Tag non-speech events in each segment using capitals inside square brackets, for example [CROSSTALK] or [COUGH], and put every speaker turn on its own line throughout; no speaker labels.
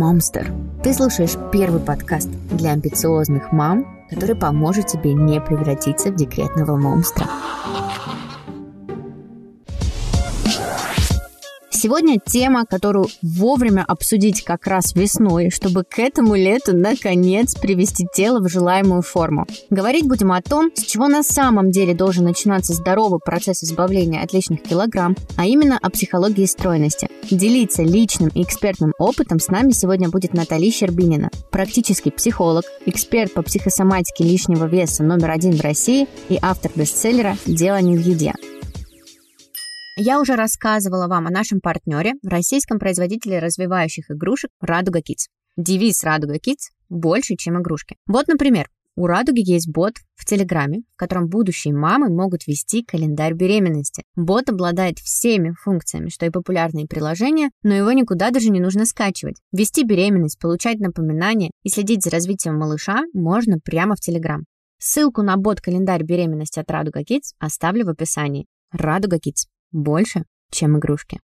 Momster. Ты слушаешь первый подкаст для амбициозных мам, который поможет тебе не превратиться в декретного монстра. Сегодня тема, которую вовремя обсудить как раз весной, чтобы к этому лету наконец привести тело в желаемую форму. Говорить будем о том, с чего на самом деле должен начинаться здоровый процесс избавления от лишних килограмм, а именно о психологии стройности. Делиться личным и экспертным опытом с нами сегодня будет Наталья Щербинина, практический психолог, эксперт по психосоматике лишнего веса номер один в России и автор бестселлера «Дело не в еде». Я уже рассказывала вам о нашем партнере, российском производителе развивающих игрушек Радуга Kids. Девиз Радуга Kids – больше, чем игрушки. Вот, например, у Радуги есть бот в Телеграме, в котором будущие мамы могут вести календарь беременности. Бот обладает всеми функциями, что и популярные приложения, но его никуда даже не нужно скачивать. Вести беременность, получать напоминания и следить за развитием малыша можно прямо в Телеграм. Ссылку на бот-календарь беременности от Радуга Kids оставлю в описании. Радуга Kids больше, чем игрушки.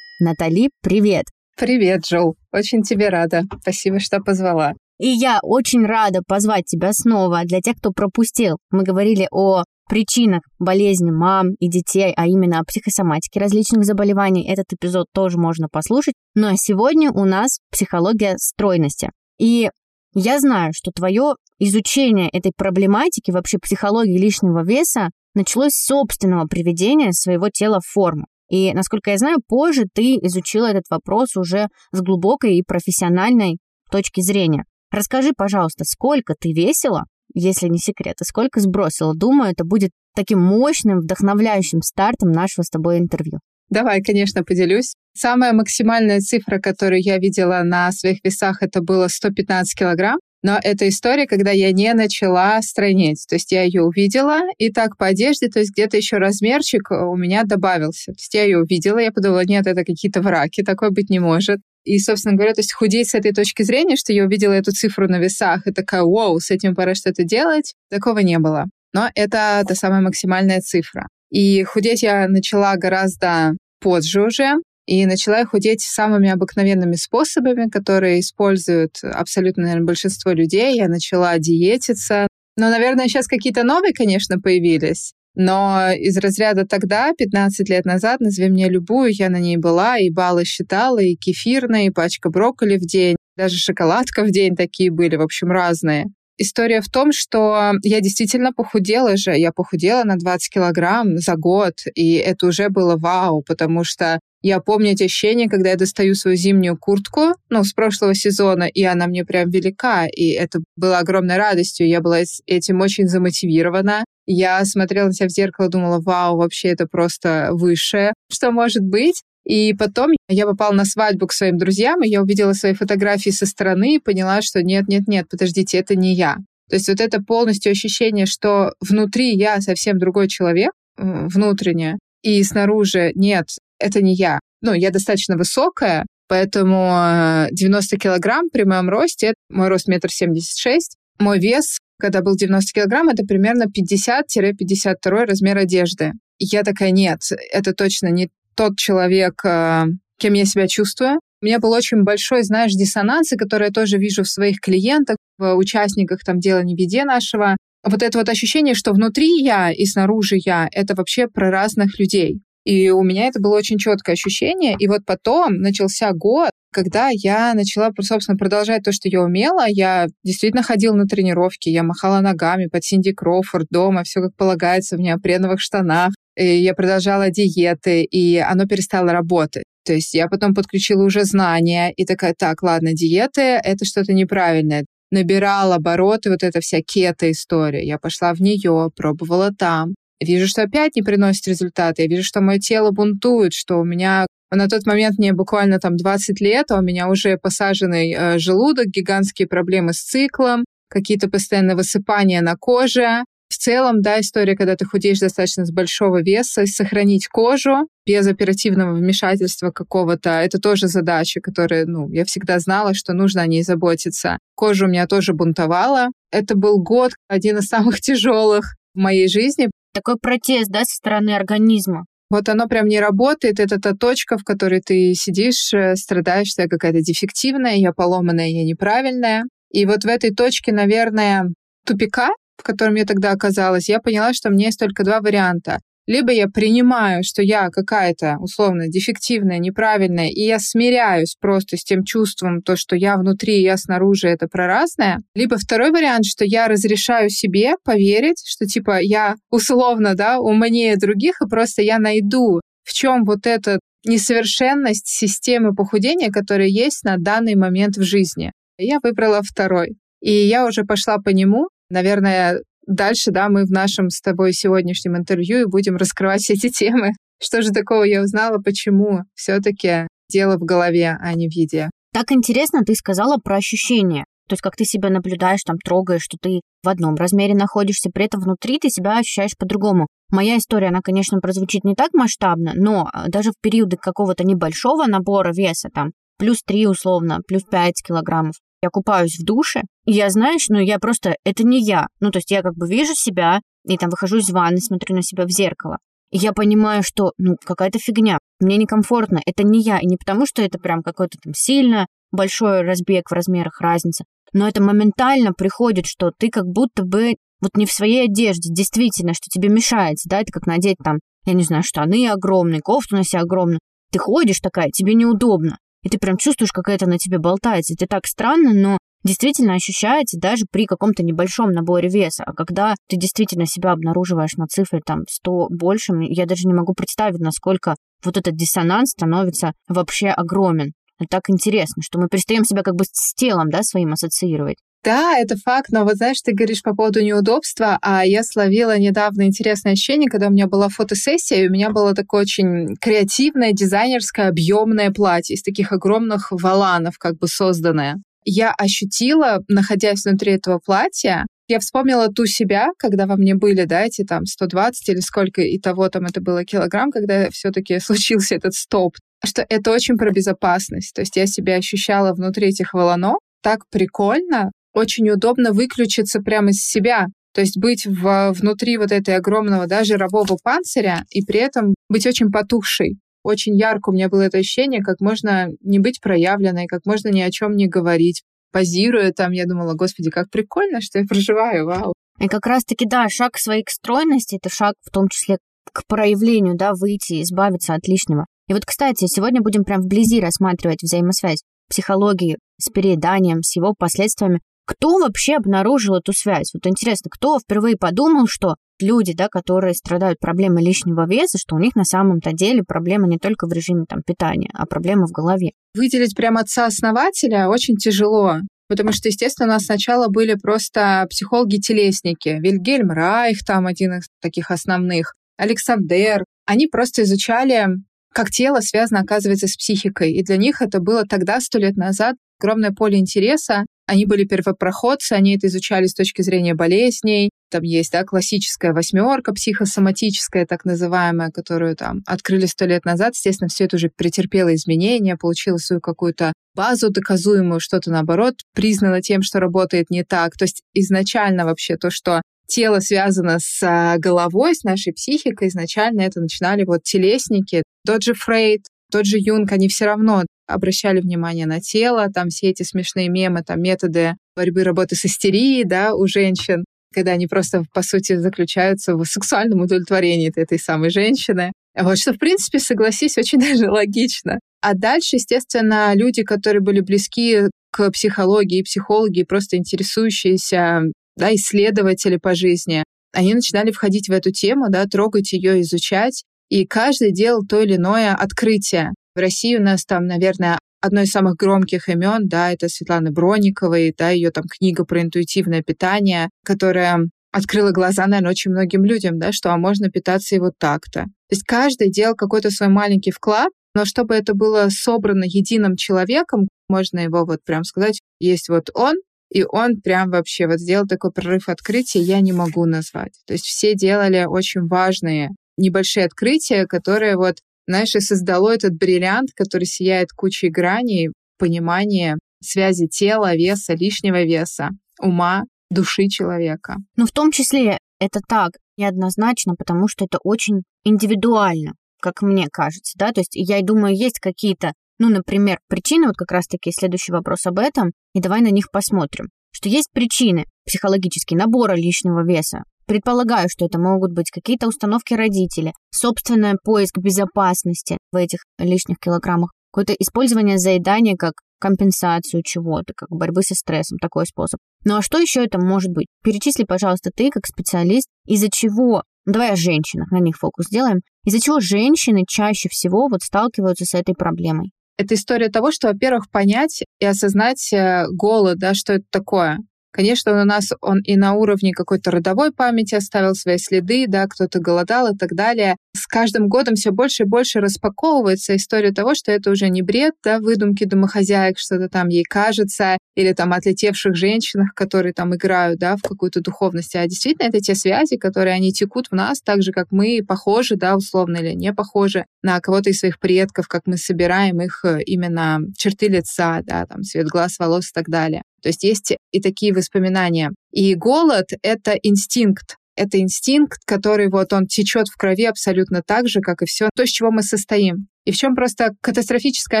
Натали, привет!
Привет, Джоу. Очень тебе рада. Спасибо, что позвала.
И я очень рада позвать тебя снова. Для тех, кто пропустил, мы говорили о причинах болезни мам и детей, а именно о психосоматике различных заболеваний. Этот эпизод тоже можно послушать. Ну а сегодня у нас психология стройности. И я знаю, что твое изучение этой проблематики, вообще психологии лишнего веса, началось с собственного приведения своего тела в форму. И, насколько я знаю, позже ты изучила этот вопрос уже с глубокой и профессиональной точки зрения. Расскажи, пожалуйста, сколько ты весила, если не секрет, и сколько сбросила? Думаю, это будет таким мощным, вдохновляющим стартом нашего с тобой интервью.
Давай, конечно, поделюсь. Самая максимальная цифра, которую я видела на своих весах, это было 115 килограмм. Но это история, когда я не начала стройнеть. То есть я ее увидела, и так по одежде, то есть где-то еще размерчик у меня добавился. То есть я ее увидела, я подумала, нет, это какие-то враки, такое быть не может. И, собственно говоря, то есть худеть с этой точки зрения, что я увидела эту цифру на весах и такая, вау, с этим пора что-то делать, такого не было. Но это та самая максимальная цифра. И худеть я начала гораздо позже уже, и начала я худеть самыми обыкновенными способами, которые используют абсолютно, наверное, большинство людей. Я начала диетиться. Но, наверное, сейчас какие-то новые, конечно, появились. Но из разряда тогда, 15 лет назад, назови мне любую, я на ней была, и баллы считала, и кефирная, и пачка брокколи в день, даже шоколадка в день такие были, в общем, разные. История в том, что я действительно похудела же. Я похудела на 20 килограмм за год, и это уже было вау, потому что я помню эти ощущения, когда я достаю свою зимнюю куртку, ну, с прошлого сезона, и она мне прям велика, и это было огромной радостью. Я была этим очень замотивирована. Я смотрела на себя в зеркало, думала, вау, вообще это просто высшее, что может быть. И потом я попала на свадьбу к своим друзьям, и я увидела свои фотографии со стороны и поняла, что нет-нет-нет, подождите, это не я. То есть вот это полностью ощущение, что внутри я совсем другой человек, внутренне, и снаружи нет, это не я. Ну, я достаточно высокая, поэтому 90 э, килограмм при моем росте, мой рост метр семьдесят шесть, мой вес, когда был 90 килограмм, это примерно 50-52 размер одежды. Я такая, нет, это точно не тот человек, э, кем я себя чувствую. У меня был очень большой, знаешь, диссонанс, который я тоже вижу в своих клиентах, в участниках там дела не беде нашего. Вот это вот ощущение, что внутри я и снаружи я, это вообще про разных людей. И у меня это было очень четкое ощущение. И вот потом начался год, когда я начала, собственно, продолжать то, что я умела. Я действительно ходила на тренировки, я махала ногами под Синди Кроуфорд дома, все как полагается, в неопреновых штанах. И я продолжала диеты, и оно перестало работать. То есть я потом подключила уже знания и такая, так, ладно, диеты — это что-то неправильное. Набирала обороты, вот эта вся кета-история. Я пошла в нее, пробовала там. Вижу, что опять не приносит результаты. Я вижу, что мое тело бунтует, что у меня на тот момент мне буквально там 20 лет, а у меня уже посаженный э, желудок, гигантские проблемы с циклом, какие-то постоянные высыпания на коже. В целом, да, история, когда ты худеешь достаточно с большого веса, сохранить кожу без оперативного вмешательства какого-то, это тоже задача, которая, ну, я всегда знала, что нужно о ней заботиться. Кожа у меня тоже бунтовала. Это был год, один из самых [LAUGHS] тяжелых в моей жизни,
такой протест, да, со стороны организма.
Вот оно прям не работает, это та точка, в которой ты сидишь, э, страдаешь, я какая-то дефективная, я поломанная, я неправильная. И вот в этой точке, наверное, тупика, в котором я тогда оказалась, я поняла, что мне есть только два варианта. Либо я принимаю, что я какая-то условно дефективная, неправильная, и я смиряюсь просто с тем чувством, то, что я внутри, я снаружи, это про разное. Либо второй вариант, что я разрешаю себе поверить, что типа я условно, да, умнее других, и просто я найду, в чем вот эта несовершенность системы похудения, которая есть на данный момент в жизни. Я выбрала второй. И я уже пошла по нему. Наверное, дальше, да, мы в нашем с тобой сегодняшнем интервью и будем раскрывать все эти темы. [LAUGHS] Что же такого я узнала, почему все-таки дело в голове, а не в еде.
Так интересно ты сказала про ощущения. То есть как ты себя наблюдаешь, там трогаешь, что ты в одном размере находишься, при этом внутри ты себя ощущаешь по-другому. Моя история, она, конечно, прозвучит не так масштабно, но даже в периоды какого-то небольшого набора веса, там, плюс 3 условно, плюс 5 килограммов, я купаюсь в душе, и я, знаешь, ну я просто, это не я. Ну, то есть я как бы вижу себя, и там выхожу из ванны, смотрю на себя в зеркало. И я понимаю, что, ну, какая-то фигня. Мне некомфортно, это не я. И не потому, что это прям какой-то там сильно большой разбег в размерах разница, но это моментально приходит, что ты как будто бы вот не в своей одежде, действительно, что тебе мешает, да, это как надеть там, я не знаю, штаны огромные, кофту на себя огромную. Ты ходишь такая, тебе неудобно и ты прям чувствуешь, как это на тебе болтается. Это так странно, но действительно ощущается даже при каком-то небольшом наборе веса. А когда ты действительно себя обнаруживаешь на цифре там 100 больше, я даже не могу представить, насколько вот этот диссонанс становится вообще огромен. Это так интересно, что мы перестаем себя как бы с телом, да, своим ассоциировать.
Да, это факт, но вот знаешь, ты говоришь по поводу неудобства, а я словила недавно интересное ощущение, когда у меня была фотосессия, и у меня было такое очень креативное, дизайнерское, объемное платье из таких огромных валанов, как бы созданное. Я ощутила, находясь внутри этого платья, я вспомнила ту себя, когда во мне были, да, эти там 120 или сколько и того там это было килограмм, когда все-таки [LAUGHS] случился этот стоп, что это очень про безопасность. То есть я себя ощущала внутри этих волонов, так прикольно, очень удобно выключиться прямо из себя, то есть быть в, внутри вот этой огромного, да, жирового панциря и при этом быть очень потухшей. Очень ярко у меня было это ощущение, как можно не быть проявленной, как можно ни о чем не говорить. Позируя там, я думала, господи, как прикольно, что я проживаю, вау.
И как раз-таки, да, шаг к своей стройности, это шаг в том числе к проявлению, да, выйти, избавиться от лишнего. И вот, кстати, сегодня будем прям вблизи рассматривать взаимосвязь психологии с перееданием, с его последствиями. Кто вообще обнаружил эту связь? Вот интересно, кто впервые подумал, что люди, да, которые страдают проблемой лишнего веса, что у них на самом-то деле проблема не только в режиме там, питания, а проблема в голове.
Выделить прям отца-основателя очень тяжело. Потому что, естественно, у нас сначала были просто психологи-телесники. Вильгельм Райх, там один из таких основных, Александр. Они просто изучали, как тело связано, оказывается, с психикой. И для них это было тогда, сто лет назад, огромное поле интереса. Они были первопроходцы, они это изучали с точки зрения болезней. Там есть да, классическая восьмерка психосоматическая, так называемая, которую там открыли сто лет назад. Естественно, все это уже претерпело изменения, получило свою какую-то базу доказуемую, что-то наоборот признано тем, что работает не так. То есть изначально вообще то, что тело связано с а, головой, с нашей психикой, изначально это начинали вот телесники. Тот же Фрейд, тот же Юнг, они все равно обращали внимание на тело, там все эти смешные мемы, там методы борьбы работы с истерией, да, у женщин, когда они просто, по сути, заключаются в сексуальном удовлетворении этой самой женщины. Вот что, в принципе, согласись, очень [LAUGHS] даже логично. А дальше, естественно, люди, которые были близки к психологии, психологи, просто интересующиеся, да, исследователи по жизни, они начинали входить в эту тему, да, трогать ее, изучать, и каждый делал то или иное открытие. В России у нас там, наверное, одно из самых громких имен, да, это Светлана Бронниковой, да, ее там книга про интуитивное питание, которая открыла глаза, наверное, очень многим людям, да, что а можно питаться и вот так-то. То есть каждый делал какой-то свой маленький вклад, но чтобы это было собрано единым человеком, можно его вот прям сказать, есть вот он, и он прям вообще вот сделал такой прорыв открытия, я не могу назвать. То есть все делали очень важные небольшие открытия, которые вот знаешь, и создало этот бриллиант, который сияет кучей граней, понимание связи тела, веса, лишнего веса, ума, души человека.
Ну, в том числе это так неоднозначно, потому что это очень индивидуально. как мне кажется, да, то есть я думаю, есть какие-то, ну, например, причины, вот как раз-таки следующий вопрос об этом, и давай на них посмотрим, что есть причины психологические набора лишнего веса, Предполагаю, что это могут быть какие-то установки родителей, собственный поиск безопасности в этих лишних килограммах, какое-то использование заедания как компенсацию чего-то, как борьбы со стрессом, такой способ. Ну а что еще это может быть? Перечисли, пожалуйста, ты, как специалист, из-за чего, ну, давай о женщинах, на них фокус сделаем, из-за чего женщины чаще всего вот сталкиваются с этой проблемой?
Это история того, что, во-первых, понять и осознать э, голод, да, что это такое. Конечно, он у нас он и на уровне какой-то родовой памяти оставил свои следы, да, кто-то голодал и так далее. С каждым годом все больше и больше распаковывается история того, что это уже не бред, да, выдумки домохозяек, что-то там ей кажется, или там отлетевших женщинах, которые там играют, да, в какую-то духовность, а действительно это те связи, которые они текут в нас, так же, как мы похожи, да, условно или не похожи на кого-то из своих предков, как мы собираем их э, именно черты лица, да, там цвет глаз, волос и так далее. То есть есть и такие воспоминания. И голод — это инстинкт. Это инстинкт, который вот он течет в крови абсолютно так же, как и все то, с чего мы состоим. И в чем просто катастрофическая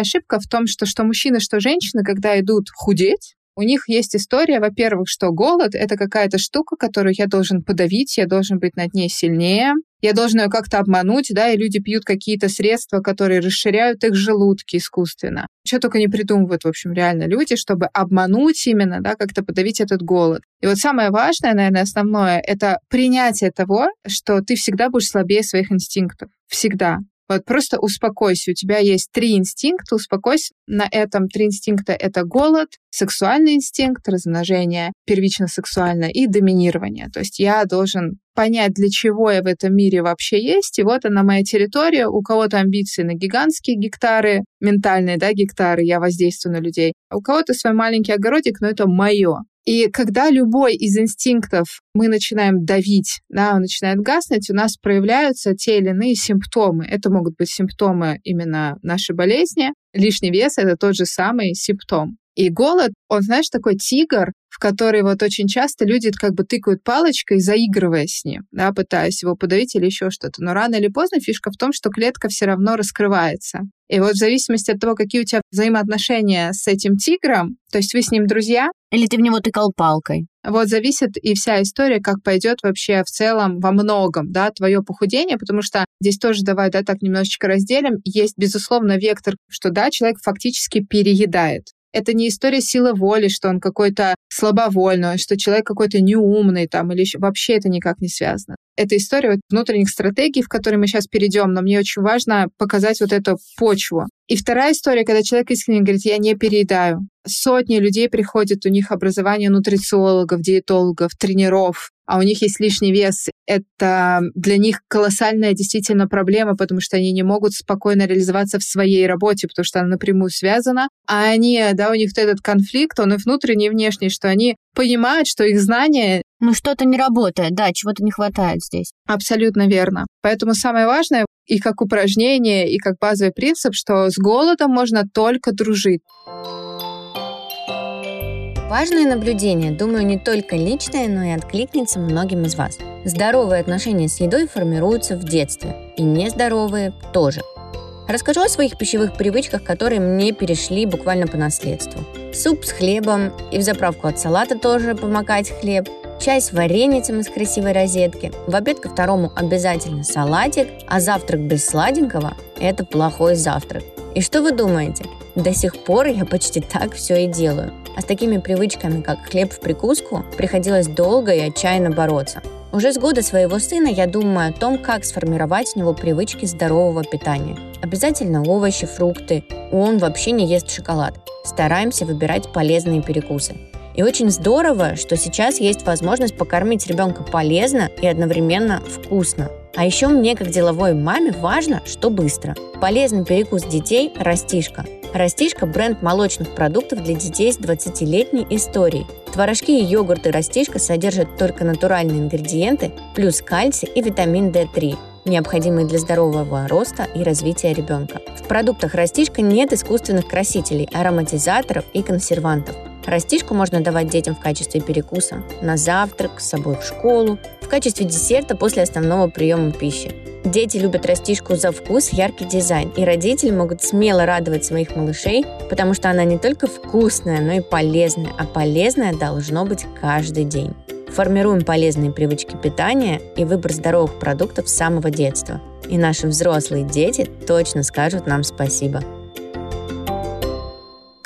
ошибка в том, что что мужчины, что женщины, когда идут худеть, у них есть история, во-первых, что голод — это какая-то штука, которую я должен подавить, я должен быть над ней сильнее, я должен ее как-то обмануть, да, и люди пьют какие-то средства, которые расширяют их желудки искусственно. Что только не придумывают, в общем, реально люди, чтобы обмануть именно, да, как-то подавить этот голод. И вот самое важное, наверное, основное, это принятие того, что ты всегда будешь слабее своих инстинктов. Всегда. Вот просто успокойся. У тебя есть три инстинкта, успокойся на этом. Три инстинкта — это голод, сексуальный инстинкт, размножение первично-сексуальное и доминирование. То есть я должен понять, для чего я в этом мире вообще есть. И вот она моя территория. У кого-то амбиции на гигантские гектары, ментальные, да, гектары, я воздействую на людей. А у кого-то свой маленький огородик, но это мое. И когда любой из инстинктов мы начинаем давить, да, он начинает гаснуть, у нас проявляются те или иные симптомы. Это могут быть симптомы именно нашей болезни. Лишний вес — это тот же самый симптом. И голод, он, знаешь, такой тигр, в который вот очень часто люди как бы тыкают палочкой, заигрывая с ним, да, пытаясь его подавить или еще что-то. Но рано или поздно фишка в том, что клетка все равно раскрывается. И вот в зависимости от того, какие у тебя взаимоотношения с этим тигром, то есть вы с ним друзья,
или ты в него тыкал палкой?
Вот зависит и вся история, как пойдет вообще в целом во многом, да, твое похудение, потому что здесь тоже давай, да, так немножечко разделим. Есть, безусловно, вектор, что, да, человек фактически переедает. Это не история силы воли, что он какой-то слабовольный, что человек какой-то неумный там, или еще вообще это никак не связано. Это история внутренних стратегий, в которые мы сейчас перейдем, но мне очень важно показать вот эту почву. И вторая история, когда человек искренне говорит, я не переедаю. Сотни людей приходят, у них образование нутрициологов, диетологов, тренеров, а у них есть лишний вес. Это для них колоссальная действительно проблема, потому что они не могут спокойно реализоваться в своей работе, потому что она напрямую связана. А они, да, у них вот этот конфликт, он и внутренний, и внешний, что они понимают, что их знания
ну, что-то не работает, да, чего-то не хватает здесь.
Абсолютно верно. Поэтому самое важное и как упражнение, и как базовый принцип, что с голодом можно только дружить.
Важное наблюдение, думаю, не только личное, но и откликнется многим из вас. Здоровые отношения с едой формируются в детстве, и нездоровые тоже. Расскажу о своих пищевых привычках, которые мне перешли буквально по наследству. Суп с хлебом, и в заправку от салата тоже помогать хлеб, чай с вареницем из красивой розетки, в обед ко второму обязательно салатик, а завтрак без сладенького – это плохой завтрак. И что вы думаете? До сих пор я почти так все и делаю. А с такими привычками, как хлеб в прикуску, приходилось долго и отчаянно бороться. Уже с года своего сына я думаю о том, как сформировать у него привычки здорового питания. Обязательно овощи, фрукты. Он вообще не ест шоколад. Стараемся выбирать полезные перекусы. И очень здорово, что сейчас есть возможность покормить ребенка полезно и одновременно вкусно. А еще мне, как деловой маме, важно, что быстро. Полезный перекус детей – растишка. Растишка – бренд молочных продуктов для детей с 20-летней историей. Творожки и йогурты Растишка содержат только натуральные ингредиенты, плюс кальций и витамин D3 необходимые для здорового роста и развития ребенка. В продуктах растишка нет искусственных красителей, ароматизаторов и консервантов. Растишку можно давать детям в качестве перекуса, на завтрак, с собой в школу, в качестве десерта после основного приема пищи. Дети любят растишку за вкус, яркий дизайн, и родители могут смело радовать своих малышей, потому что она не только вкусная, но и полезная, а полезная должно быть каждый день. Формируем полезные привычки питания и выбор здоровых продуктов с самого детства. И наши взрослые дети точно скажут нам спасибо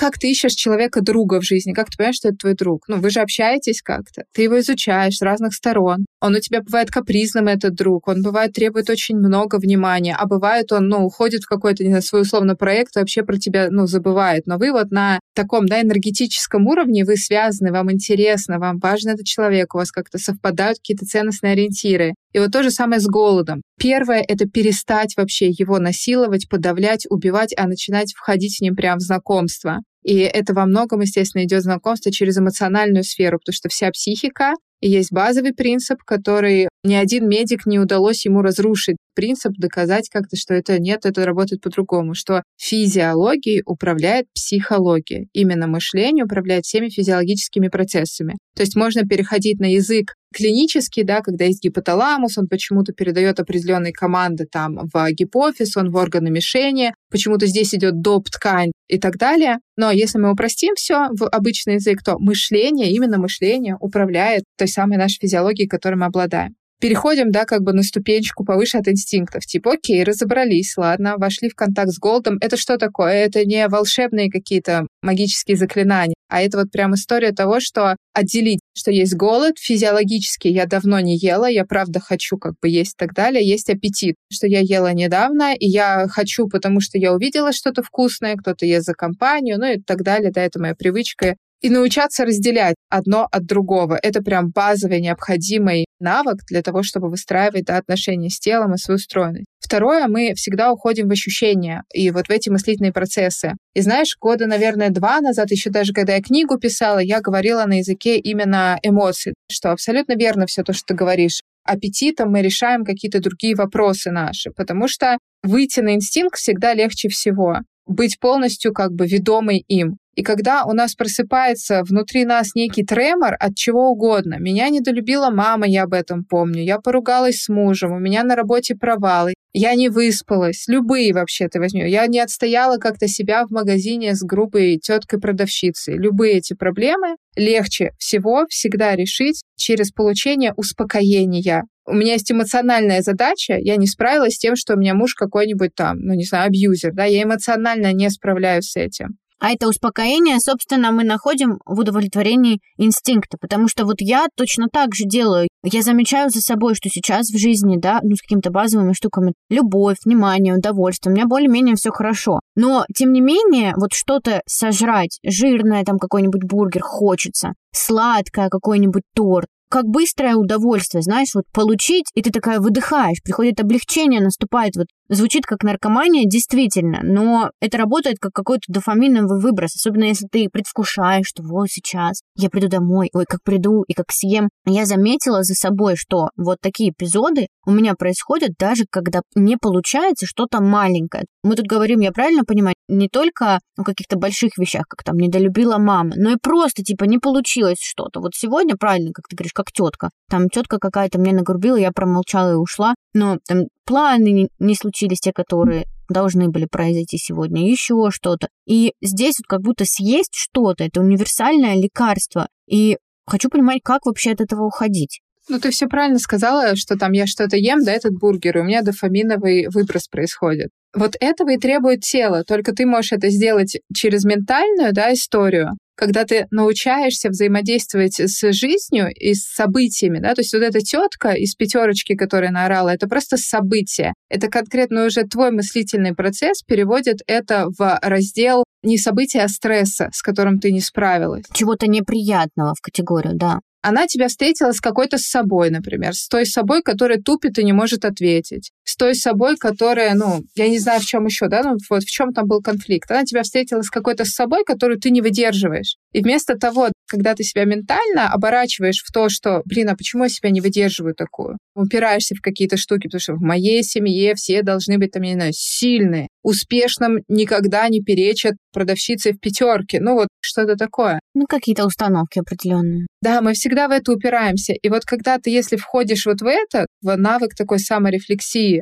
как ты ищешь человека-друга в жизни, как ты понимаешь, что это твой друг? Ну, вы же общаетесь как-то, ты его изучаешь с разных сторон. Он у тебя бывает капризным, этот друг, он бывает требует очень много внимания, а бывает он, ну, уходит в какой-то, не знаю, свой условно проект и вообще про тебя, ну, забывает. Но вы вот на таком, да, энергетическом уровне, вы связаны, вам интересно, вам важен этот человек, у вас как-то совпадают какие-то ценностные ориентиры. И вот то же самое с голодом. Первое — это перестать вообще его насиловать, подавлять, убивать, а начинать входить с ним прямо в знакомство. И это во многом, естественно, идет знакомство через эмоциональную сферу, потому что вся психика и есть базовый принцип, который ни один медик не удалось ему разрушить. Принцип доказать как-то, что это нет, это работает по-другому, что физиологией управляет психология. Именно мышление управляет всеми физиологическими процессами. То есть можно переходить на язык клинический, да, когда есть гипоталамус, он почему-то передает определенные команды там в гипофиз, он в органы мишени, почему-то здесь идет доп. ткань и так далее. Но если мы упростим все в обычный язык, то мышление, именно мышление управляет той самой нашей физиологией, которой мы обладаем переходим, да, как бы на ступенечку повыше от инстинктов. Типа, окей, разобрались, ладно, вошли в контакт с голодом. Это что такое? Это не волшебные какие-то магические заклинания, а это вот прям история того, что отделить, что есть голод физиологически, я давно не ела, я правда хочу как бы есть и так далее, есть аппетит, что я ела недавно, и я хочу, потому что я увидела что-то вкусное, кто-то ест за компанию, ну и так далее, да, это моя привычка, и научаться разделять одно от другого. Это прям базовый необходимый навык для того, чтобы выстраивать да, отношения с телом и свою стройность. Второе, мы всегда уходим в ощущения и вот в эти мыслительные процессы. И знаешь, года, наверное, два назад, еще даже когда я книгу писала, я говорила на языке именно эмоций, что абсолютно верно все то, что ты говоришь. Аппетитом мы решаем какие-то другие вопросы наши, потому что выйти на инстинкт всегда легче всего быть полностью как бы ведомой им. И когда у нас просыпается внутри нас некий тремор от чего угодно, меня недолюбила мама, я об этом помню, я поругалась с мужем, у меня на работе провалы, я не выспалась, любые вообще ты возьми, я не отстояла как-то себя в магазине с грубой теткой-продавщицей. Любые эти проблемы легче всего всегда решить через получение успокоения. У меня есть эмоциональная задача, я не справилась с тем, что у меня муж какой-нибудь там, ну не знаю, абьюзер, да, я эмоционально не справляюсь с этим.
А это успокоение, собственно, мы находим в удовлетворении инстинкта, потому что вот я точно так же делаю. Я замечаю за собой, что сейчас в жизни, да, ну, с какими-то базовыми штуками, любовь, внимание, удовольствие, у меня более-менее все хорошо. Но, тем не менее, вот что-то сожрать, жирное, там какой-нибудь бургер хочется, сладкое, какой-нибудь торт, как быстрое удовольствие, знаешь, вот получить, и ты такая выдыхаешь, приходит облегчение, наступает вот Звучит как наркомания, действительно, но это работает как какой-то дофаминовый выброс, особенно если ты предвкушаешь, что вот сейчас я приду домой, ой, как приду и как съем. Я заметила за собой, что вот такие эпизоды у меня происходят даже когда не получается что-то маленькое. Мы тут говорим, я правильно понимаю, не только о каких-то больших вещах, как там недолюбила мама, но и просто типа не получилось что-то. Вот сегодня, правильно, как ты говоришь, как тетка. Там тетка какая-то мне нагрубила, я промолчала и ушла, но там планы не случились, те, которые должны были произойти сегодня, еще что-то. И здесь вот как будто съесть что-то, это универсальное лекарство. И хочу понимать, как вообще от этого уходить.
Ну, ты все правильно сказала, что там я что-то ем, да, этот бургер, и у меня дофаминовый выброс происходит. Вот этого и требует тело, только ты можешь это сделать через ментальную, да, историю, когда ты научаешься взаимодействовать с жизнью и с событиями, да, то есть вот эта тетка из пятерочки, которая наорала, это просто событие. Это конкретно уже твой мыслительный процесс переводит это в раздел не события, а стресса, с которым ты не справилась.
Чего-то неприятного в категорию, да
она тебя встретила с какой-то с собой, например, с той собой, которая тупит и не может ответить, с той собой, которая, ну, я не знаю, в чем еще, да, ну, вот в чем там был конфликт. Она тебя встретила с какой-то собой, которую ты не выдерживаешь. И вместо того, когда ты себя ментально оборачиваешь в то, что, блин, а почему я себя не выдерживаю такую? Упираешься в какие-то штуки, потому что в моей семье все должны быть, там, я не знаю, сильные. успешным никогда не перечат продавщице в пятерке. Ну вот что-то такое.
Ну, какие-то установки определенные.
Да, мы всегда в это упираемся. И вот когда ты, если входишь вот в это, в навык такой саморефлексии,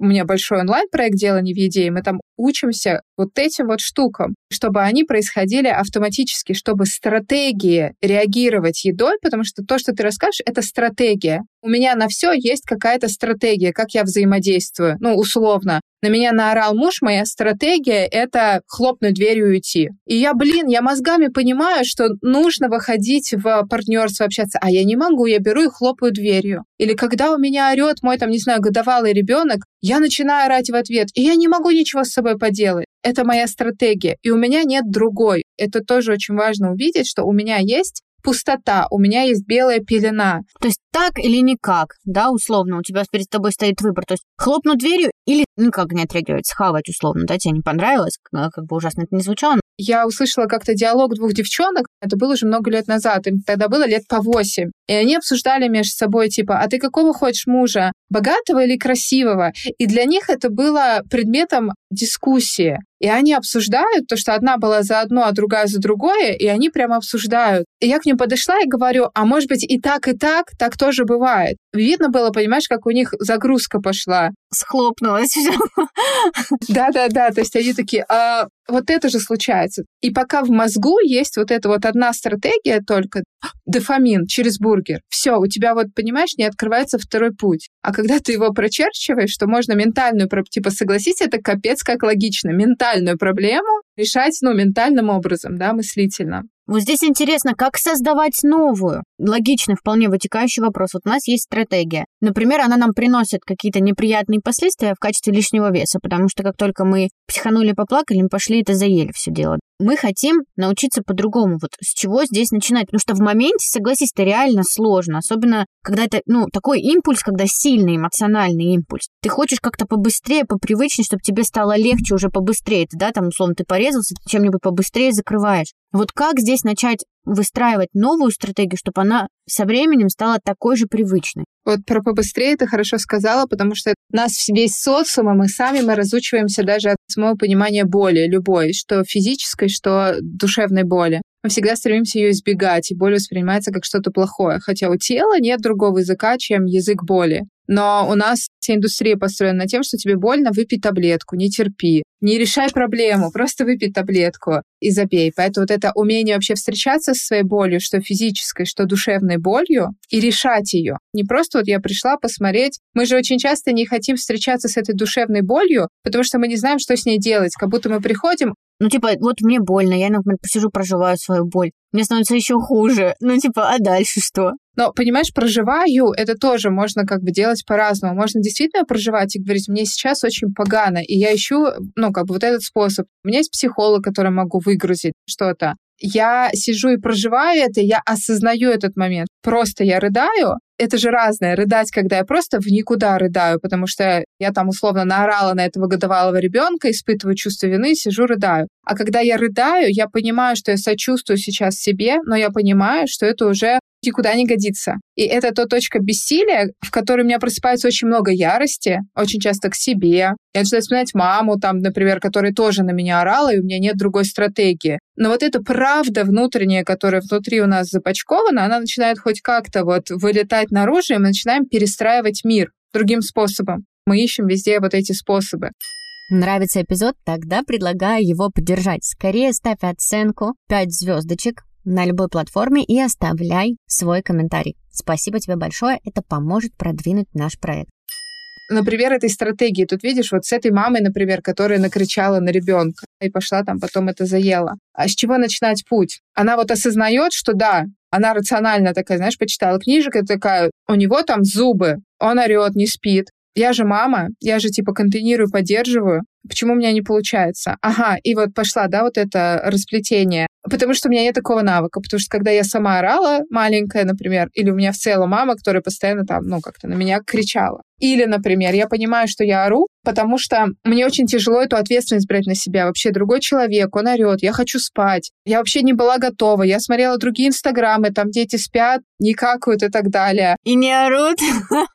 у меня большой онлайн-проект «Делание в еде», и мы там учимся вот этим вот штукам, чтобы они происходили автоматически, чтобы стратегии реагировать едой, потому что то, что ты расскажешь, это стратегия. У меня на все есть какая-то стратегия, как я взаимодействую, ну, условно. На меня наорал муж, моя стратегия — это хлопнуть дверью и уйти. И я, блин, я мозгами понимаю, что нужно выходить в партнерство, общаться, а я не могу, я беру и хлопаю дверью. Или когда у меня орет мой, там, не знаю, годовалый ребенок, я начинаю орать в ответ, и я не могу ничего с собой поделать. Это моя стратегия, и у меня нет другой. Это тоже очень важно увидеть, что у меня есть пустота, у меня есть белая пелена.
То есть так или никак, да, условно, у тебя перед тобой стоит выбор. То есть хлопнуть дверью или никак не отреагировать, схавать условно, да, тебе не понравилось, как бы ужасно это не звучало.
Я услышала как-то диалог двух девчонок, это было уже много лет назад, им тогда было лет по восемь. И они обсуждали между собой, типа, а ты какого хочешь мужа, богатого или красивого? И для них это было предметом дискуссии. И они обсуждают то, что одна была за одно, а другая за другое, и они прямо обсуждают. И я к ним подошла и говорю, а может быть и так, и так, так тоже бывает. Видно было, понимаешь, как у них загрузка пошла.
Схлопнулась.
Да-да-да, то есть они такие, а вот это же случается. И пока в мозгу есть вот эта вот одна стратегия только, дофамин через бургер, все, у тебя вот, понимаешь, не открывается второй путь. А когда ты его прочерчиваешь, что можно ментальную, типа, согласись, это капец как логично, ментальную проблему решать, ну, ментальным образом, да, мыслительно.
Вот здесь интересно, как создавать новую? Логичный, вполне вытекающий вопрос. Вот у нас есть стратегия. Например, она нам приносит какие-то неприятные последствия в качестве лишнего веса, потому что как только мы психанули, поплакали, мы пошли это заели все дело. Мы хотим научиться по-другому. Вот с чего здесь начинать? Потому что в моменте, согласись, это реально сложно. Особенно, когда это, ну, такой импульс, когда сильный эмоциональный импульс. Ты хочешь как-то побыстрее, попривычнее, чтобы тебе стало легче уже побыстрее. Ты, да, там, условно, ты порезался, ты чем-нибудь побыстрее закрываешь. Вот как здесь начать выстраивать новую стратегию, чтобы она со временем стала такой же привычной?
Вот про побыстрее ты хорошо сказала, потому что нас весь социум, и мы сами мы разучиваемся даже от самого понимания боли, любой, что физической, что душевной боли. Мы всегда стремимся ее избегать, и боль воспринимается как что-то плохое, хотя у тела нет другого языка, чем язык боли. Но у нас вся индустрия построена на тем, что тебе больно, выпей таблетку, не терпи. Не решай проблему, просто выпей таблетку и забей. Поэтому вот это умение вообще встречаться со своей болью, что физической, что душевной болью, и решать ее. Не просто вот я пришла посмотреть. Мы же очень часто не хотим встречаться с этой душевной болью, потому что мы не знаем, что с ней делать. Как будто мы приходим,
ну, типа, вот мне больно, я, например, посижу, проживаю свою боль. Мне становится еще хуже. Ну, типа, а дальше что?
Но, понимаешь, проживаю, это тоже можно как бы делать по-разному. Можно действительно проживать и говорить, мне сейчас очень погано, и я ищу, ну, как бы вот этот способ. У меня есть психолог, который могу выгрузить что-то. Я сижу и проживаю это, я осознаю этот момент. Просто я рыдаю, это же разное. Рыдать, когда я просто в никуда рыдаю, потому что я там условно наорала на этого годовалого ребенка, испытываю чувство вины, сижу, рыдаю. А когда я рыдаю, я понимаю, что я сочувствую сейчас себе, но я понимаю, что это уже никуда не годится. И это та точка бессилия, в которой у меня просыпается очень много ярости, очень часто к себе. Я начинаю вспоминать маму, там, например, которая тоже на меня орала, и у меня нет другой стратегии. Но вот эта правда внутренняя, которая внутри у нас запачкована, она начинает хоть как-то вот вылетать наружу, и мы начинаем перестраивать мир другим способом. Мы ищем везде вот эти способы.
Нравится эпизод? Тогда предлагаю его поддержать. Скорее ставь оценку 5 звездочек на любой платформе и оставляй свой комментарий. Спасибо тебе большое, это поможет продвинуть наш проект.
Например, этой стратегии. Тут видишь, вот с этой мамой, например, которая накричала на ребенка и пошла там потом это заела. А с чего начинать путь? Она вот осознает, что да, она рационально такая, знаешь, почитала книжек и такая, у него там зубы, он орет, не спит. Я же мама, я же типа контейнирую, поддерживаю. Почему у меня не получается? Ага, и вот пошла, да, вот это расплетение. Потому что у меня нет такого навыка. Потому что когда я сама орала, маленькая, например, или у меня в целом мама, которая постоянно там, ну, как-то на меня кричала. Или, например, я понимаю, что я ору, потому что мне очень тяжело эту ответственность брать на себя. Вообще другой человек, он орет, я хочу спать. Я вообще не была готова. Я смотрела другие инстаграмы, там дети спят, не какают и так далее.
И не орут. [LAUGHS]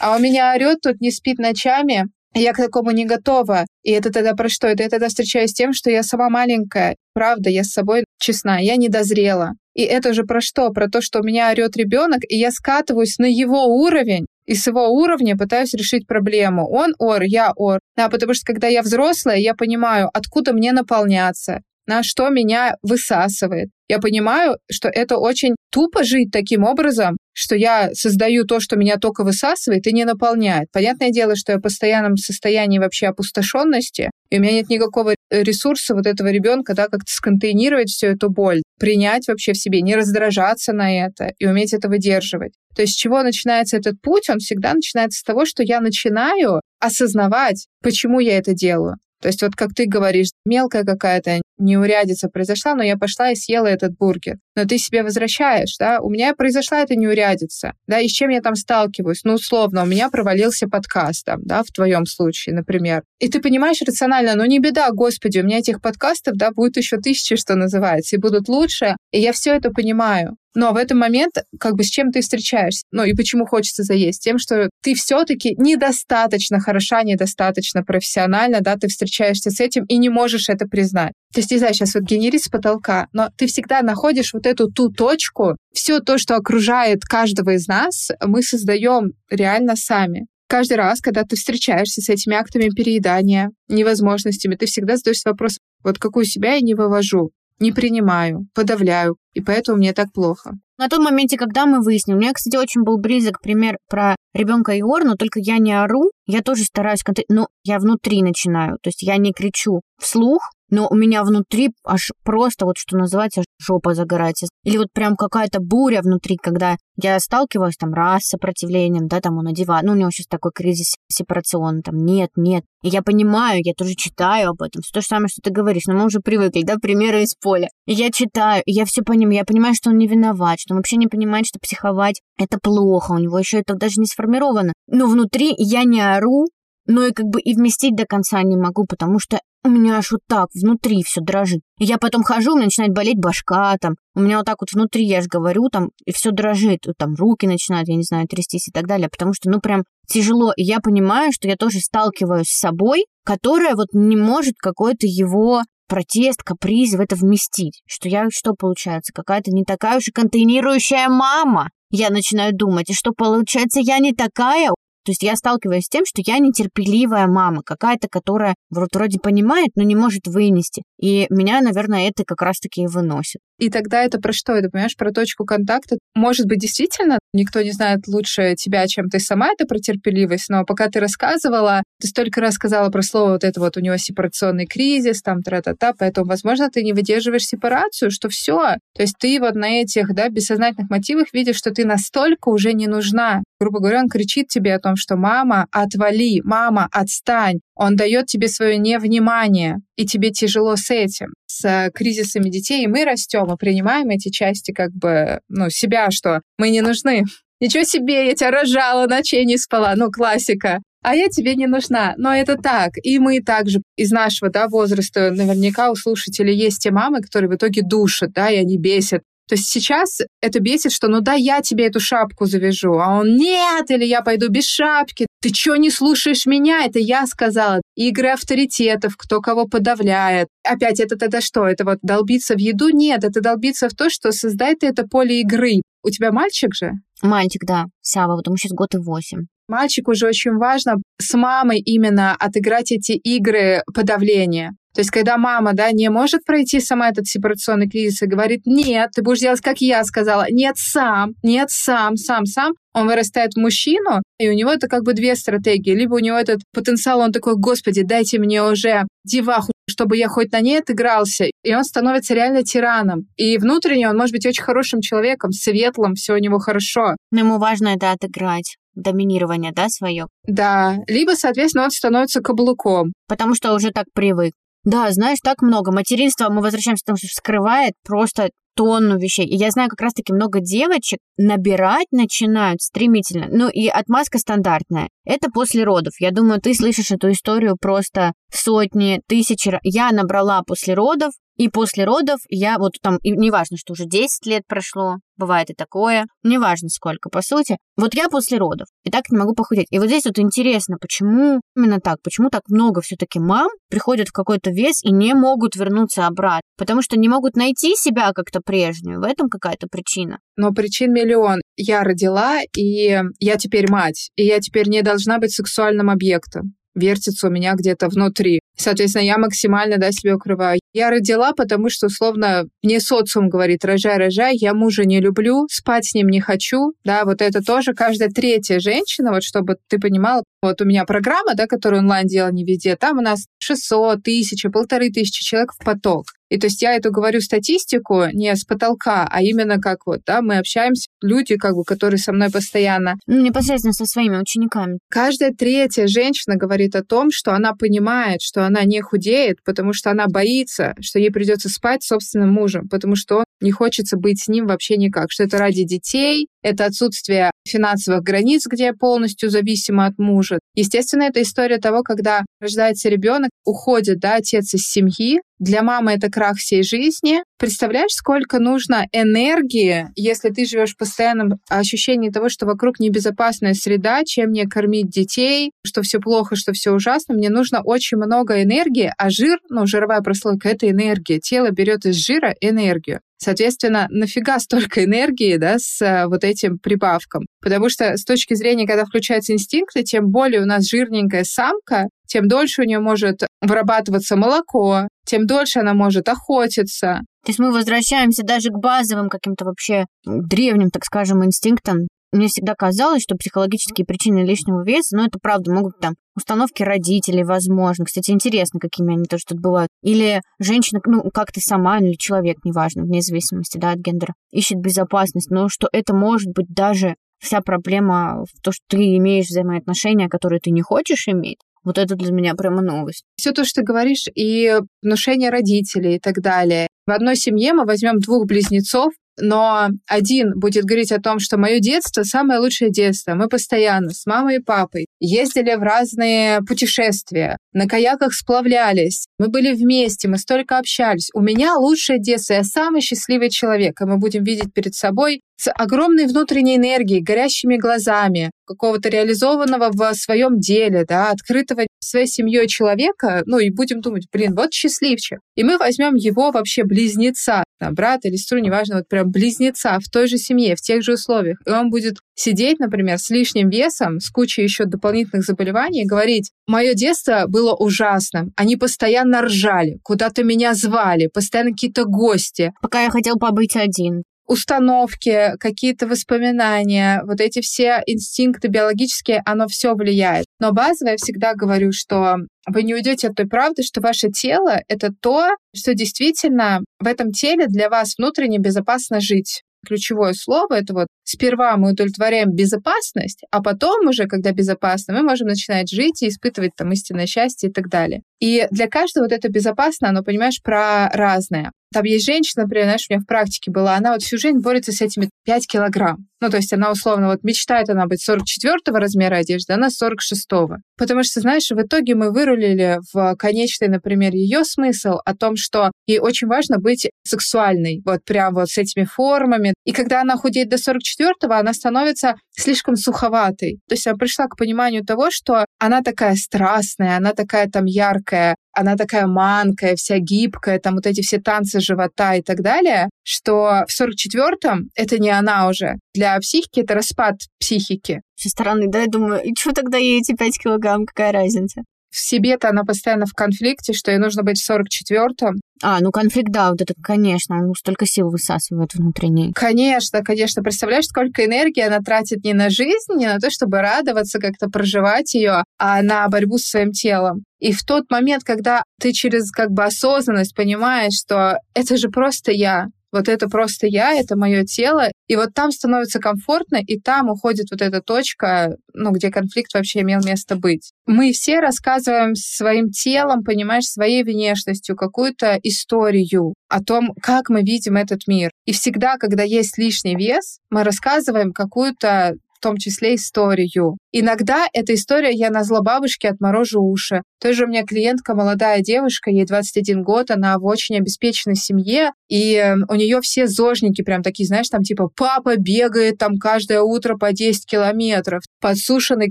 А у меня орет, тут не спит ночами, Я к такому не готова. И это тогда про что? Это я тогда встречаюсь с тем, что я сама маленькая. Правда, я с собой честна. Я не дозрела. И это же про что? Про то, что у меня орет ребенок, и я скатываюсь на его уровень, и с его уровня пытаюсь решить проблему. Он ор, я ор. Да, потому что когда я взрослая, я понимаю, откуда мне наполняться, на что меня высасывает. Я понимаю, что это очень тупо жить таким образом, что я создаю то, что меня только высасывает и не наполняет. Понятное дело, что я в постоянном состоянии вообще опустошенности, и у меня нет никакого ресурса вот этого ребенка, да, как-то сконтейнировать всю эту боль, принять вообще в себе, не раздражаться на это и уметь это выдерживать. То есть с чего начинается этот путь? Он всегда начинается с того, что я начинаю осознавать, почему я это делаю. То есть вот как ты говоришь, мелкая какая-то неурядица произошла, но я пошла и съела этот бургер. Но ты себе возвращаешь, да, у меня произошла эта неурядица, да, и с чем я там сталкиваюсь? Ну, условно, у меня провалился подкаст там, да, в твоем случае, например. И ты понимаешь рационально, ну не беда, господи, у меня этих подкастов, да, будет еще тысячи, что называется, и будут лучше, и я все это понимаю. Но в этот момент, как бы с чем ты встречаешься? Ну и почему хочется заесть? Тем, что ты все-таки недостаточно хороша, недостаточно профессионально, да, ты встречаешься с этим и не можешь это признать. То не знаю, сейчас вот генерит с потолка, но ты всегда находишь вот эту ту точку, все то, что окружает каждого из нас, мы создаем реально сами. Каждый раз, когда ты встречаешься с этими актами переедания, невозможностями, ты всегда задаешься вопрос, вот какую себя я не вывожу, не принимаю, подавляю, и поэтому мне так плохо.
На том моменте, когда мы выяснили, у меня, кстати, очень был близок пример про ребенка и но только я не ору, я тоже стараюсь, но я внутри начинаю, то есть я не кричу вслух, но у меня внутри аж просто вот что называется жопа загорается. Или вот прям какая-то буря внутри, когда я сталкиваюсь там раз с сопротивлением, да, там он одевает, ну у него сейчас такой кризис сепарационный, там нет, нет. И я понимаю, я тоже читаю об этом, все то же самое, что ты говоришь, но мы уже привыкли, да, примеры из поля. И я читаю, и я все понимаю, я понимаю, что он не виноват, что он вообще не понимает, что психовать это плохо, у него еще это даже не сформировано. Но внутри я не ору, но и как бы и вместить до конца не могу, потому что у меня аж вот так внутри все дрожит. И я потом хожу, у меня начинает болеть башка, там, у меня вот так вот внутри, я же говорю, там, и все дрожит, там, руки начинают, я не знаю, трястись и так далее, потому что, ну, прям тяжело. И я понимаю, что я тоже сталкиваюсь с собой, которая вот не может какой-то его протест, каприз в это вместить. Что я, что получается, какая-то не такая уж и контейнирующая мама. Я начинаю думать, и что получается, я не такая то есть я сталкиваюсь с тем, что я нетерпеливая мама, какая-то, которая вроде понимает, но не может вынести. И меня, наверное, это как раз-таки и выносит.
И тогда это про что? Это, понимаешь, про точку контакта. Может быть, действительно, никто не знает лучше тебя, чем ты сама, это про терпеливость, но пока ты рассказывала, ты столько раз сказала про слово вот это вот у него сепарационный кризис, там тра-та-та, поэтому, возможно, ты не выдерживаешь сепарацию, что все. То есть ты вот на этих, да, бессознательных мотивах видишь, что ты настолько уже не нужна. Грубо говоря, он кричит тебе о том, что «мама, отвали», «мама, отстань». Он дает тебе свое невнимание, и тебе тяжело с этим, с кризисами детей. И мы растем, мы принимаем эти части как бы, ну, себя, что мы не нужны. Ничего себе, я тебя рожала, ночей не спала. Ну, классика а я тебе не нужна. Но это так. И мы также из нашего да, возраста, наверняка у слушателей есть те мамы, которые в итоге душат, да, и они бесят. То есть сейчас это бесит, что ну да, я тебе эту шапку завяжу, а он нет, или я пойду без шапки. Ты что не слушаешь меня? Это я сказала. Игры авторитетов, кто кого подавляет. Опять это тогда что? Это вот долбиться в еду? Нет, это долбиться в то, что создает это поле игры. У тебя мальчик же?
Мальчик, да, Сава, вот ему сейчас год и восемь.
Мальчику уже очень важно с мамой именно отыграть эти игры подавления. То есть, когда мама, да, не может пройти сама этот сепарационный кризис и говорит, нет, ты будешь делать, как я сказала, нет, сам, нет, сам, сам, сам, он вырастает в мужчину, и у него это как бы две стратегии. Либо у него этот потенциал, он такой, господи, дайте мне уже деваху, чтобы я хоть на ней отыгрался. И он становится реально тираном. И внутренне он может быть очень хорошим человеком, светлым, все у него хорошо.
Но ему важно это отыграть доминирование, да, свое?
Да, либо, соответственно, он становится каблуком.
Потому что уже так привык. Да, знаешь, так много. Материнство, мы возвращаемся к тому, что скрывает просто тонну вещей. И я знаю как раз-таки много девочек набирать начинают стремительно. Ну и отмазка стандартная. Это после родов. Я думаю, ты слышишь эту историю просто сотни, тысячи. Я набрала после родов, И после родов я вот там, и неважно, что уже 10 лет прошло, бывает и такое, неважно сколько, по сути. Вот я после родов, и так не могу похудеть. И вот здесь вот интересно, почему именно так, почему так много все-таки мам приходят в какой-то вес и не могут вернуться обратно, потому что не могут найти себя как-то прежнюю, в этом какая-то причина.
Но причин миллион. Я родила, и я теперь мать, и я теперь не должна быть сексуальным объектом вертится у меня где-то внутри. Соответственно, я максимально да, себе укрываю. Я родила, потому что, условно, мне социум говорит, рожай, рожай, я мужа не люблю, спать с ним не хочу. Да, вот это тоже каждая третья женщина, вот чтобы ты понимал, вот у меня программа, да, которую онлайн делала не везде, там у нас 600, тысячи, полторы тысячи человек в поток. И то есть я эту говорю статистику не с потолка, а именно как вот, да, мы общаемся, люди, как бы, которые со мной постоянно.
Ну, непосредственно со своими учениками.
Каждая третья женщина говорит о том, что она понимает, что она не худеет, потому что она боится, что ей придется спать с собственным мужем, потому что он не хочется быть с ним вообще никак, что это ради детей, это отсутствие финансовых границ, где я полностью зависима от мужа. Естественно, это история того, когда рождается ребенок, уходит да, отец из семьи, для мамы это крах всей жизни. Представляешь, сколько нужно энергии, если ты живешь в постоянном ощущении того, что вокруг небезопасная среда, чем мне кормить детей, что все плохо, что все ужасно. Мне нужно очень много энергии, а жир, ну, жировая прослойка — это энергия. Тело берет из жира энергию. Соответственно, нафига столько [LAUGHS] энергии да, с э, вот этим прибавком? Потому что с точки зрения, когда включаются инстинкты, тем более у нас жирненькая самка, тем дольше у нее может вырабатываться молоко, тем дольше она может охотиться.
То есть мы возвращаемся даже к базовым каким-то вообще древним, так скажем, инстинктам. Мне всегда казалось, что психологические причины лишнего веса, ну, это правда, могут там установки родителей, возможно. Кстати, интересно, какими они тоже тут бывают. Или женщина, ну, как ты сама, или человек, неважно, вне зависимости, да, от гендера, ищет безопасность, но что это может быть даже вся проблема в том, что ты имеешь взаимоотношения, которые ты не хочешь иметь. Вот это для меня прямо новость.
Все то, что ты говоришь, и внушение родителей и так далее. В одной семье мы возьмем двух близнецов, но один будет говорить о том, что мое детство самое лучшее детство. Мы постоянно с мамой и папой ездили в разные путешествия, на каяках сплавлялись, мы были вместе, мы столько общались. У меня лучшее детство, я самый счастливый человек, и мы будем видеть перед собой с огромной внутренней энергией, горящими глазами, какого-то реализованного в своем деле, да, открытого своей семьей человека, ну и будем думать, блин, вот счастливчик. И мы возьмем его вообще близнеца, там, брата или сестру, неважно, вот прям близнеца в той же семье, в тех же условиях. И он будет сидеть, например, с лишним весом, с кучей еще дополнительных заболеваний и говорить, мое детство было ужасным. Они постоянно ржали, куда-то меня звали, постоянно какие-то гости.
Пока я хотел побыть один
установки, какие-то воспоминания, вот эти все инстинкты биологические, оно все влияет. Но базово я всегда говорю, что вы не уйдете от той правды, что ваше тело — это то, что действительно в этом теле для вас внутренне безопасно жить ключевое слово, это вот сперва мы удовлетворяем безопасность, а потом уже, когда безопасно, мы можем начинать жить и испытывать там истинное счастье и так далее. И для каждого вот это безопасно, оно, понимаешь, про разное. Там есть женщина, например, знаешь, у меня в практике была, она вот всю жизнь борется с этими 5 килограмм. Ну, то есть она условно вот мечтает она быть 44 размера одежды, она 46 -го. Потому что, знаешь, в итоге мы вырулили в конечный, например, ее смысл о том, что ей очень важно быть сексуальной, вот прям вот с этими формами. И когда она худеет до 44-го, она становится слишком суховатой. То есть она пришла к пониманию того, что она такая страстная, она такая там яркая, она такая манкая, вся гибкая, там вот эти все танцы живота и так далее, что в 44-м это не она уже. Для психики это распад психики.
Со стороны, да, я думаю, и что тогда ей эти 5 килограмм, какая разница?
В себе-то она постоянно в конфликте, что ей нужно быть в 44-м.
А, ну конфликт, да, вот это, конечно, он столько сил высасывает внутренней.
Конечно, конечно. Представляешь, сколько энергии она тратит не на жизнь, не на то, чтобы радоваться, как-то проживать ее, а на борьбу с своим телом. И в тот момент, когда ты через как бы осознанность понимаешь, что это же просто я, вот это просто я, это мое тело. И вот там становится комфортно, и там уходит вот эта точка, ну, где конфликт вообще имел место быть. Мы все рассказываем своим телом, понимаешь, своей внешностью какую-то историю о том, как мы видим этот мир. И всегда, когда есть лишний вес, мы рассказываем какую-то в том числе историю. Иногда эта история я на зло бабушке отморожу уши. Тоже у меня клиентка, молодая девушка, ей 21 год, она в очень обеспеченной семье, и эм, у нее все зожники прям такие, знаешь, там типа папа бегает там каждое утро по 10 километров, подсушенный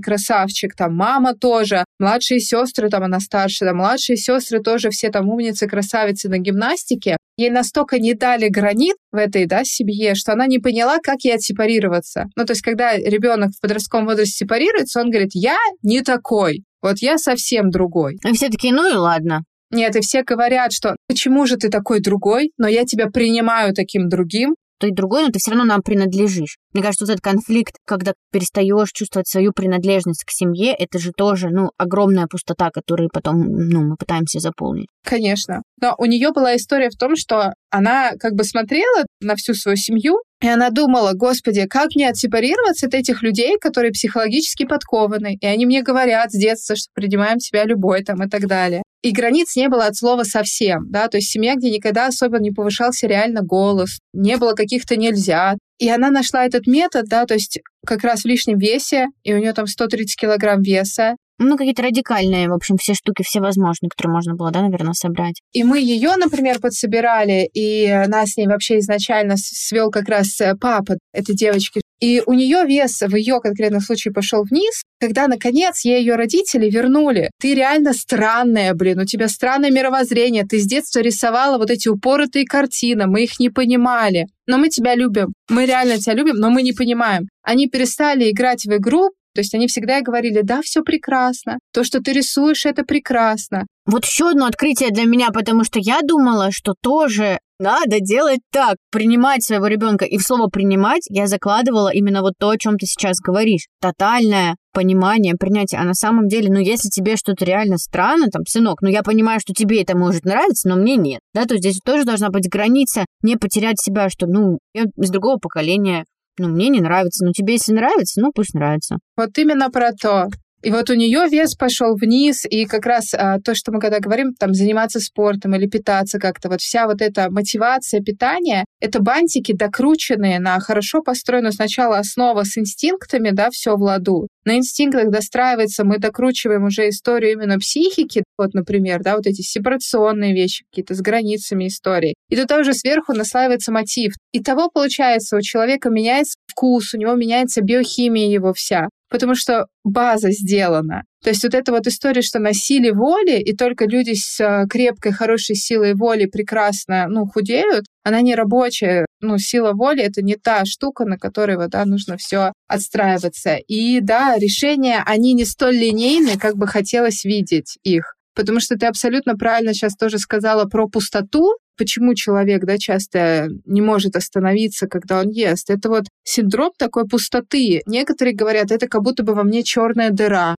красавчик, там мама тоже, младшие сестры, там она старше, там младшие сестры тоже все там умницы, красавицы на гимнастике. Ей настолько не дали гранит в этой да, семье, что она не поняла, как ей отсепарироваться. Ну, то есть, когда ребенок в подростковом возрасте сепарируется, он говорит, я не такой, вот я совсем другой.
И все таки ну и ладно.
Нет, и все говорят, что почему же ты такой другой, но я тебя принимаю таким другим,
то и другой, но ты все равно нам принадлежишь. Мне кажется, вот этот конфликт, когда перестаешь чувствовать свою принадлежность к семье, это же тоже, ну, огромная пустота, которую потом, ну, мы пытаемся заполнить.
Конечно. Но у нее была история в том, что она как бы смотрела на всю свою семью, и она думала, господи, как мне отсепарироваться от этих людей, которые психологически подкованы, и они мне говорят с детства, что принимаем себя любой там и так далее. И границ не было от слова совсем, да, то есть семья, где никогда особо не повышался реально голос, не было каких-то нельзя. И она нашла этот метод, да, то есть как раз в лишнем весе, и у нее там 130 килограмм веса,
ну, какие-то радикальные, в общем, все штуки всевозможные, которые можно было, да, наверное, собрать.
И мы ее, например, подсобирали, и нас с ней вообще изначально свел как раз э, папа этой девочки. И у нее вес в ее конкретном случае пошел вниз, когда, наконец, ей ее родители вернули. Ты реально странная, блин, у тебя странное мировоззрение, ты с детства рисовала вот эти упоротые картины, мы их не понимали. Но мы тебя любим, мы реально тебя любим, но мы не понимаем. Они перестали играть в игру, то есть они всегда говорили, да, все прекрасно, то, что ты рисуешь, это прекрасно.
Вот еще одно открытие для меня, потому что я думала, что тоже надо делать так, принимать своего ребенка. И в слово принимать я закладывала именно вот то, о чем ты сейчас говоришь. Тотальное понимание, принятие. А на самом деле, ну, если тебе что-то реально странно, там, сынок, ну, я понимаю, что тебе это может нравиться, но мне нет. Да, то здесь тоже должна быть граница, не потерять себя, что, ну, я из другого поколения, ну, мне не нравится. Ну, тебе если нравится, ну, пусть нравится.
Вот именно про то. И вот у нее вес пошел вниз, и как раз а, то, что мы когда говорим, там, заниматься спортом или питаться как-то, вот вся вот эта мотивация питания, это бантики докрученные на хорошо построенную сначала основа с инстинктами, да, все в ладу. На инстинктах достраивается, мы докручиваем уже историю именно психики, вот, например, да, вот эти сепарационные вещи какие-то с границами истории. И туда уже сверху наслаивается мотив. И того, получается, у человека меняется вкус, у него меняется биохимия его вся потому что база сделана. То есть вот эта вот история, что на силе воли, и только люди с э, крепкой, хорошей силой воли прекрасно, ну, худеют, она не рабочая. Ну, сила воли — это не та штука, на которой вот, да, нужно все отстраиваться. И да, решения, они не столь линейны, как бы хотелось видеть их. Потому что ты абсолютно правильно сейчас тоже сказала про пустоту, почему человек да, часто не может остановиться, когда он ест. Это вот синдром такой пустоты. Некоторые говорят, это как будто бы во мне черная дыра.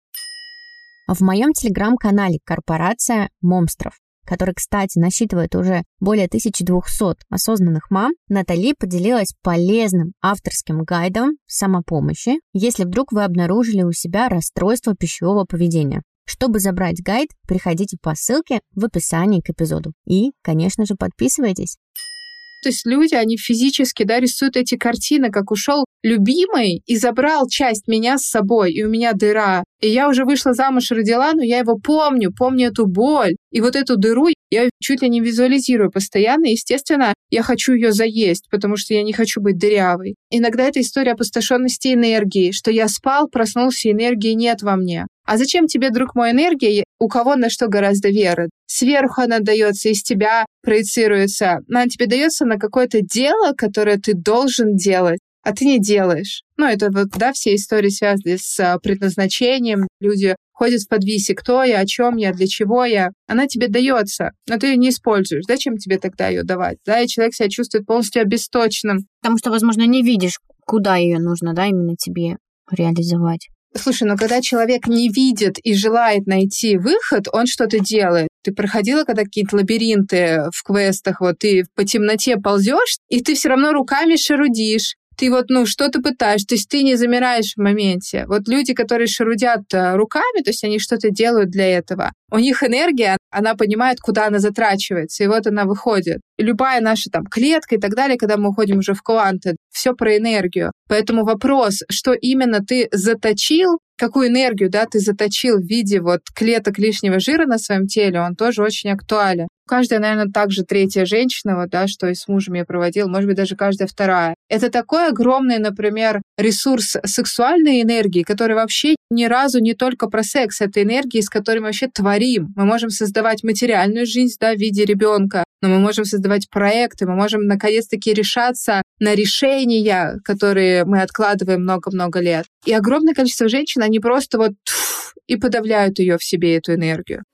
В моем телеграм-канале «Корпорация Момстров», который, кстати, насчитывает уже более 1200 осознанных мам, Натали поделилась полезным авторским гайдом самопомощи, если вдруг вы обнаружили у себя расстройство пищевого поведения. Чтобы забрать гайд, приходите по ссылке в описании к эпизоду. И, конечно же, подписывайтесь.
То есть люди, они физически да, рисуют эти картины, как ушел любимый и забрал часть меня с собой, и у меня дыра. И я уже вышла замуж, родила, но я его помню, помню эту боль. И вот эту дыру я чуть ли не визуализирую постоянно. Естественно, я хочу ее заесть, потому что я не хочу быть дырявой. Иногда это история опустошенности энергии, что я спал, проснулся, энергии нет во мне. А зачем тебе, друг мой, энергия, у кого на что гораздо вера? Сверху она дается, из тебя проецируется. Она тебе дается на какое-то дело, которое ты должен делать а ты не делаешь. Ну, это вот, да, все истории связаны с а, предназначением. Люди ходят в подвисе, кто я, о чем я, для чего я. Она тебе дается, но ты ее не используешь. Зачем тебе тогда ее давать? Да, и человек себя чувствует полностью обесточенным.
Потому что, возможно, не видишь, куда ее нужно, да, именно тебе реализовать.
Слушай, но когда человек не видит и желает найти выход, он что-то делает. Ты проходила когда какие-то лабиринты в квестах, вот ты по темноте ползешь, и ты все равно руками шарудишь, ты вот, ну, что-то пытаешь, то есть ты не замираешь в моменте. Вот люди, которые шарудят э, руками, то есть они что-то делают для этого, у них энергия, она понимает, куда она затрачивается, и вот она выходит. Любая наша там клетка и так далее, когда мы уходим уже в кванты, все про энергию. Поэтому вопрос, что именно ты заточил, какую энергию да, ты заточил в виде вот клеток лишнего жира на своем теле, он тоже очень актуален. Каждая, наверное, также третья женщина, вот, да, что и с мужем я проводил, может быть, даже каждая вторая. Это такой огромный, например, ресурс сексуальной энергии, который вообще ни разу не только про секс, это энергия, с которой мы вообще творим. Мы можем создавать материальную жизнь да, в виде ребенка, но мы можем создавать проекты, мы можем наконец-таки решаться на решения, которые мы откладываем много-много лет. И огромное количество женщин, они просто вот и подавляют ее в себе, эту энергию.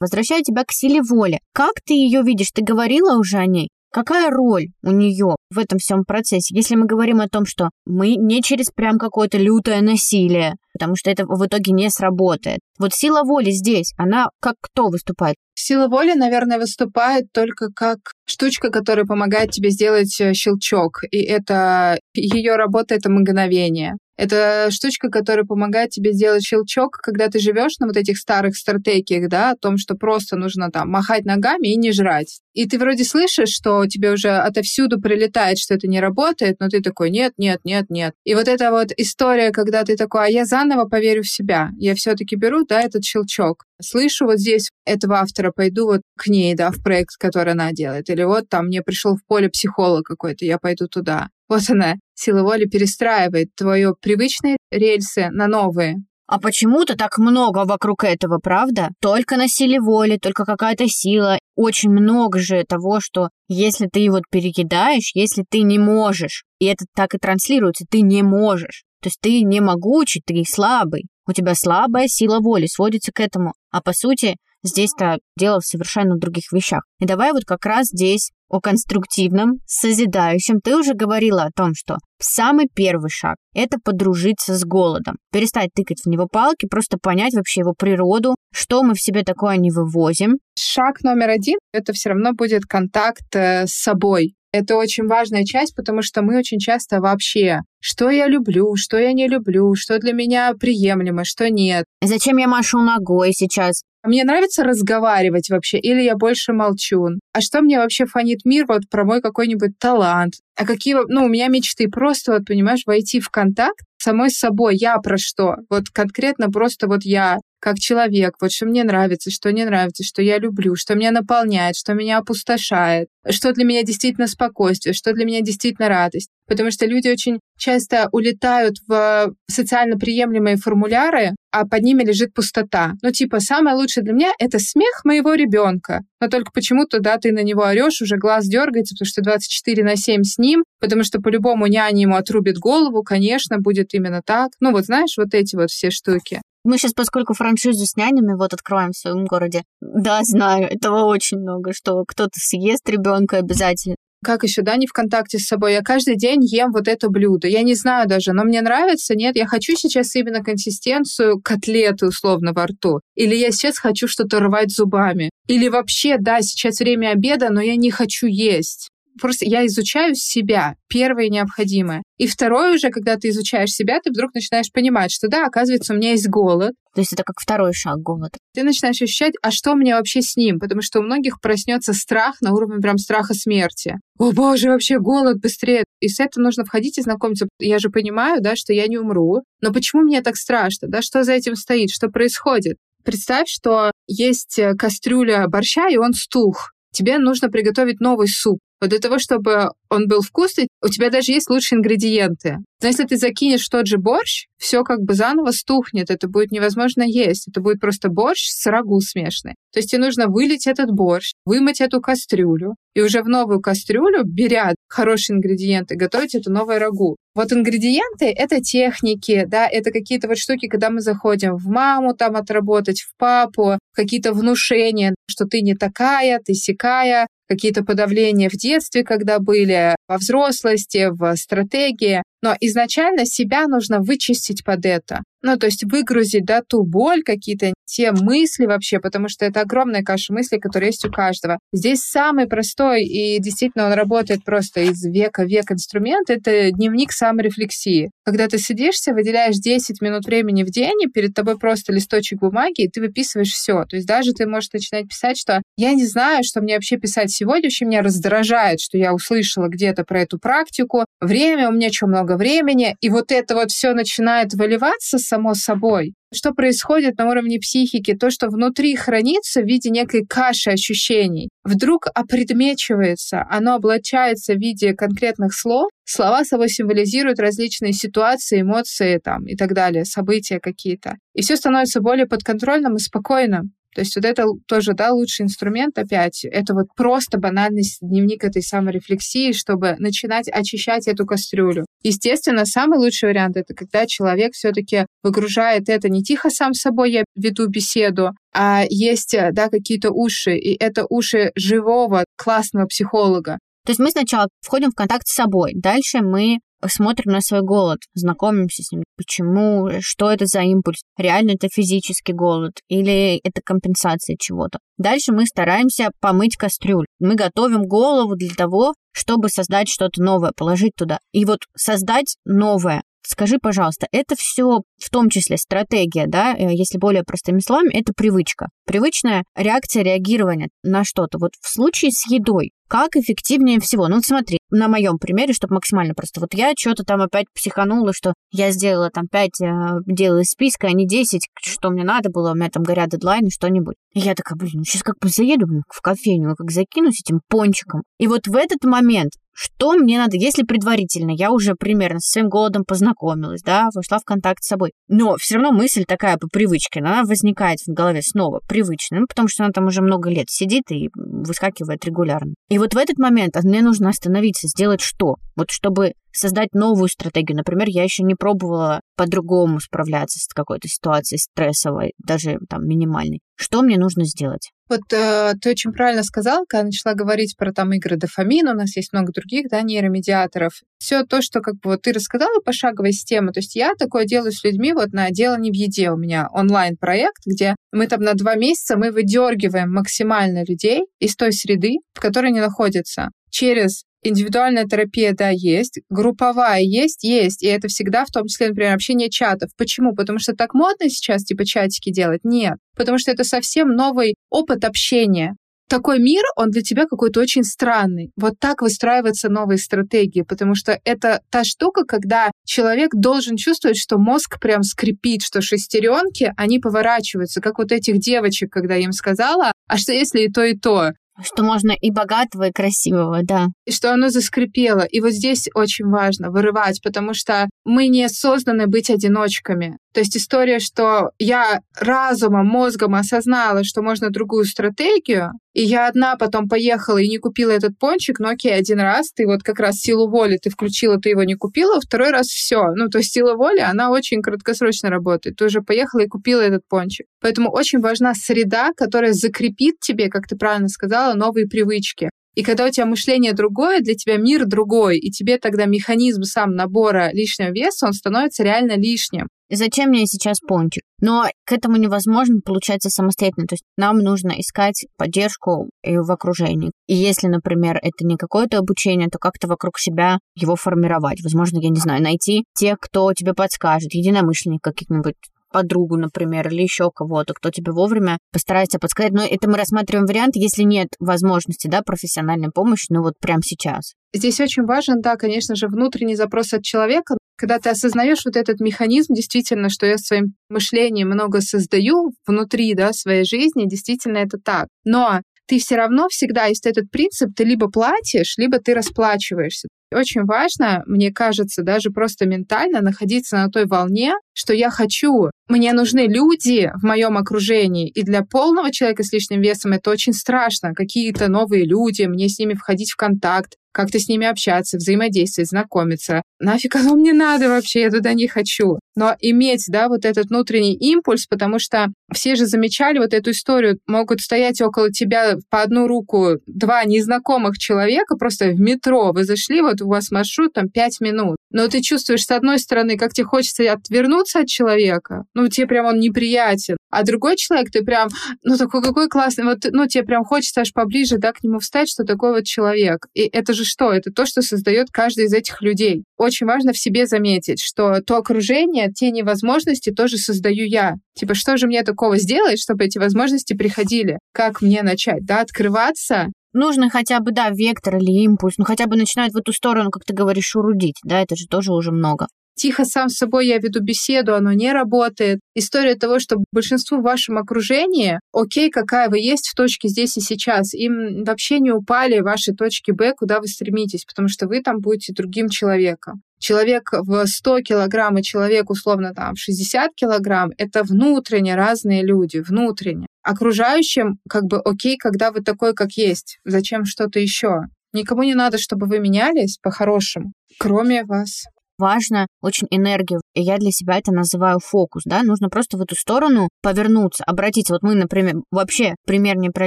Возвращаю тебя к силе воли. Как ты ее видишь? Ты говорила уже о ней? Какая роль у нее в этом всем процессе, если мы говорим о том, что мы не через прям какое-то лютое насилие, потому что это в итоге не сработает. Вот сила воли здесь, она как кто выступает?
Сила воли, наверное, выступает только как штучка, которая помогает тебе сделать э, щелчок. И это ее работа это мгновение. Это штучка, которая помогает тебе сделать щелчок, когда ты живешь на вот этих старых стратегиях, да, о том, что просто нужно там махать ногами и не жрать. И ты вроде слышишь, что тебе уже отовсюду прилетает, что это не работает, но ты такой, нет, нет, нет, нет. И вот эта вот история, когда ты такой, а я заново поверю в себя. Я все-таки беру, да, этот щелчок. Слышу вот здесь этого автора, пойду вот к ней, да, в проект, который она делает. Или вот там мне пришел в поле психолог какой-то, я пойду туда. Вот она, сила воли перестраивает твои привычные рельсы на новые.
А почему-то так много вокруг этого, правда? Только на силе воли, только какая-то сила. Очень много же того, что если ты вот перекидаешь, если ты не можешь, и это так и транслируется, ты не можешь. То есть ты не могучий, ты слабый. У тебя слабая сила воли сводится к этому. А по сути, здесь-то дело в совершенно других вещах. И давай вот как раз здесь о конструктивном, созидающем. Ты уже говорила о том, что самый первый шаг – это подружиться с голодом. Перестать тыкать в него палки, просто понять вообще его природу, что мы в себе такое не вывозим.
Шаг номер один – это все равно будет контакт э, с собой. Это очень важная часть, потому что мы очень часто вообще, что я люблю, что я не люблю, что для меня приемлемо, что нет.
Зачем я машу ногой сейчас?
Мне нравится разговаривать вообще, или я больше молчу? А что мне вообще фонит мир вот про мой какой-нибудь талант? А какие, ну, у меня мечты просто, вот, понимаешь, войти в контакт самой с собой. Я про что? Вот конкретно просто вот я как человек, вот что мне нравится, что не нравится, что я люблю, что меня наполняет, что меня опустошает, что для меня действительно спокойствие, что для меня действительно радость. Потому что люди очень часто улетают в социально приемлемые формуляры, а под ними лежит пустота. Ну, типа, самое лучшее для меня — это смех моего ребенка. Но только почему-то, да, ты на него орешь, уже глаз дергается, потому что 24 на 7 с ним, потому что по-любому няня ему отрубит голову, конечно, будет именно так. Ну, вот знаешь, вот эти вот все штуки.
Мы сейчас, поскольку франшизу с нянями вот откроем в своем городе, да, знаю, этого очень много, что кто-то съест ребенка обязательно.
Как еще, да, не в контакте с собой. Я каждый день ем вот это блюдо. Я не знаю даже, но мне нравится, нет. Я хочу сейчас именно консистенцию котлеты условно во рту. Или я сейчас хочу что-то рвать зубами. Или вообще, да, сейчас время обеда, но я не хочу есть просто я изучаю себя, первое необходимое. И второе уже, когда ты изучаешь себя, ты вдруг начинаешь понимать, что да, оказывается, у меня есть голод.
То есть это как второй шаг голод.
Ты начинаешь ощущать, а что мне вообще с ним? Потому что у многих проснется страх на уровне прям страха смерти. О боже, вообще голод быстрее. И с этим нужно входить и знакомиться. Я же понимаю, да, что я не умру. Но почему мне так страшно? Да, что за этим стоит? Что происходит? Представь, что есть э, кастрюля борща, и он стух. Тебе нужно приготовить новый суп. Вот для того, чтобы он был вкусный, у тебя даже есть лучшие ингредиенты. Но если ты закинешь тот же борщ, все как бы заново стухнет, это будет невозможно есть. Это будет просто борщ с рагу смешанный. То есть тебе нужно вылить этот борщ, вымыть эту кастрюлю, и уже в новую кастрюлю, беря хорошие ингредиенты, готовить это новое рагу. Вот ингредиенты — это техники, да, это какие-то вот штуки, когда мы заходим в маму там отработать, в папу, какие-то внушения, что ты не такая, ты сякая, какие-то подавления в детстве, когда были, во взрослости, в стратегии. Но изначально себя нужно вычистить под это. Ну, то есть выгрузить, да, ту боль, какие-то те мысли вообще, потому что это огромная каша мыслей, которая есть у каждого. Здесь самый простой и действительно он работает просто из века в век инструмент — это дневник саморефлексии. Когда ты сидишься, выделяешь 10 минут времени в день, и перед тобой просто листочек бумаги, и ты выписываешь все. То есть даже ты можешь начинать писать, что я не знаю, что мне вообще писать сегодня, вообще меня раздражает, что я услышала где-то про эту практику, время, у меня что, много времени, и вот это вот все начинает выливаться само собой. Что происходит на уровне психики? То, что внутри хранится в виде некой каши ощущений, вдруг опредмечивается, оно облачается в виде конкретных слов. Слова собой символизируют различные ситуации, эмоции там, и так далее, события какие-то. И все становится более подконтрольным и спокойным. То есть вот это тоже, да, лучший инструмент опять. Это вот просто банальный дневник этой саморефлексии, чтобы начинать очищать эту кастрюлю. Естественно, самый лучший вариант — это когда человек все таки выгружает это не тихо сам с собой, я веду беседу, а есть, да, какие-то уши, и это уши живого, классного психолога.
То есть мы сначала входим в контакт с собой, дальше мы смотрим на свой голод, знакомимся с ним. Почему, что это за импульс? Реально это физический голод или это компенсация чего-то? Дальше мы стараемся помыть кастрюлю. Мы готовим голову для того, чтобы создать что-то новое, положить туда. И вот создать новое Скажи, пожалуйста, это все в том числе стратегия, да, э, если более простыми словами, это привычка. Привычная реакция реагирования на что-то. Вот в случае с едой, как эффективнее всего? Ну, смотри, на моем примере, чтобы максимально просто. Вот я что-то там опять психанула, что я сделала там 5 э, дел из списка, а не 10, что мне надо было, у меня там горят дедлайны, что-нибудь. И я такая, блин, ну сейчас как бы заеду в кофейню, как закинусь этим пончиком. И вот в этот момент что мне надо, если предварительно я уже примерно со своим голодом познакомилась, да, вошла в контакт с собой, но все равно мысль такая по привычке, она возникает в голове снова привычная, ну, потому что она там уже много лет сидит и выскакивает регулярно. И вот в этот момент мне нужно остановиться, сделать что? Вот чтобы создать новую стратегию. Например, я еще не пробовала по-другому справляться с какой-то ситуацией стрессовой, даже там минимальной. Что мне нужно сделать?
Вот э, ты очень правильно сказал, когда начала говорить про там игры дофамин, у нас есть много других, да, нейромедиаторов. Все то, что как бы вот ты рассказала пошаговой системы, то есть я такое делаю с людьми вот на «Дело не в еде» у меня онлайн-проект, где мы там на два месяца мы выдергиваем максимально людей из той среды, в которой они находятся через Индивидуальная терапия, да, есть. Групповая есть, есть. И это всегда, в том числе, например, общение чатов. Почему? Потому что так модно сейчас, типа, чатики делать? Нет. Потому что это совсем новый опыт общения. Такой мир, он для тебя какой-то очень странный. Вот так выстраиваются новые стратегии, потому что это та штука, когда человек должен чувствовать, что мозг прям скрипит, что шестеренки, они поворачиваются, как вот этих девочек, когда я им сказала, а что если и то, и то?
Что можно и богатого, и красивого, да.
И что оно заскрипело. И вот здесь очень важно вырывать, потому что мы не созданы быть одиночками. То есть история, что я разумом, мозгом осознала, что можно другую стратегию, и я одна потом поехала и не купила этот пончик, ну окей, один раз ты вот как раз силу воли ты включила, ты его не купила, второй раз все. Ну, то есть сила воли, она очень краткосрочно работает. Ты уже поехала и купила этот пончик. Поэтому очень важна среда, которая закрепит тебе, как ты правильно сказала, новые привычки. И когда у тебя мышление другое, для тебя мир другой, и тебе тогда механизм сам набора лишнего веса, он становится реально лишним.
Зачем мне сейчас пончик? Но к этому невозможно получается самостоятельно. То есть нам нужно искать поддержку в окружении. И если, например, это не какое-то обучение, то как-то вокруг себя его формировать. Возможно, я не знаю, найти тех, кто тебе подскажет, единомышленник каких-нибудь подругу, например, или еще кого-то, кто тебе вовремя постарается подсказать. Но это мы рассматриваем вариант, если нет возможности, да, профессиональной помощи, ну вот прямо сейчас.
Здесь очень важен, да, конечно же, внутренний запрос от человека. Когда ты осознаешь вот этот механизм, действительно, что я своим мышлением много создаю внутри, да, своей жизни, действительно это так. Но ты все равно всегда есть этот принцип, ты либо платишь, либо ты расплачиваешься. Очень важно, мне кажется, даже просто ментально находиться на той волне, что я хочу. Мне нужны люди в моем окружении. И для полного человека с лишним весом это очень страшно. Какие-то новые люди, мне с ними входить в контакт, как-то с ними общаться, взаимодействовать, знакомиться. Нафиг оно мне надо вообще, я туда не хочу. Но иметь, да, вот этот внутренний импульс, потому что все же замечали вот эту историю, могут стоять около тебя по одну руку два незнакомых человека просто в метро. Вы зашли, вот у вас маршрут там пять минут. Но ты чувствуешь, с одной стороны, как тебе хочется отвернуться от человека, ну, тебе прям он неприятен. А другой человек, ты прям, ну, такой какой классный, вот, ну, тебе прям хочется аж поближе, да, к нему встать, что такой вот человек. И это же что? Это то, что создает каждый из этих людей. Очень важно в себе заметить, что то окружение, те невозможности тоже создаю я. Типа, что же мне такого сделать, чтобы эти возможности приходили? Как мне начать, да, открываться
нужно хотя бы, да, вектор или импульс, ну хотя бы начинает в эту сторону, как ты говоришь, урудить, да, это же тоже уже много
тихо сам с собой я веду беседу, оно не работает. История того, что большинству в вашем окружении, окей, какая вы есть в точке здесь и сейчас, им вообще не упали ваши точки Б, куда вы стремитесь, потому что вы там будете другим человеком. Человек в 100 килограмм и человек, условно, там, в 60 килограмм, это внутренне разные люди, внутренне. Окружающим как бы окей, когда вы такой, как есть. Зачем что-то еще? Никому не надо, чтобы вы менялись по-хорошему, кроме вас
важно очень энергию. И я для себя это называю фокус, да, нужно просто в эту сторону повернуться, обратиться. Вот мы, например, вообще пример не про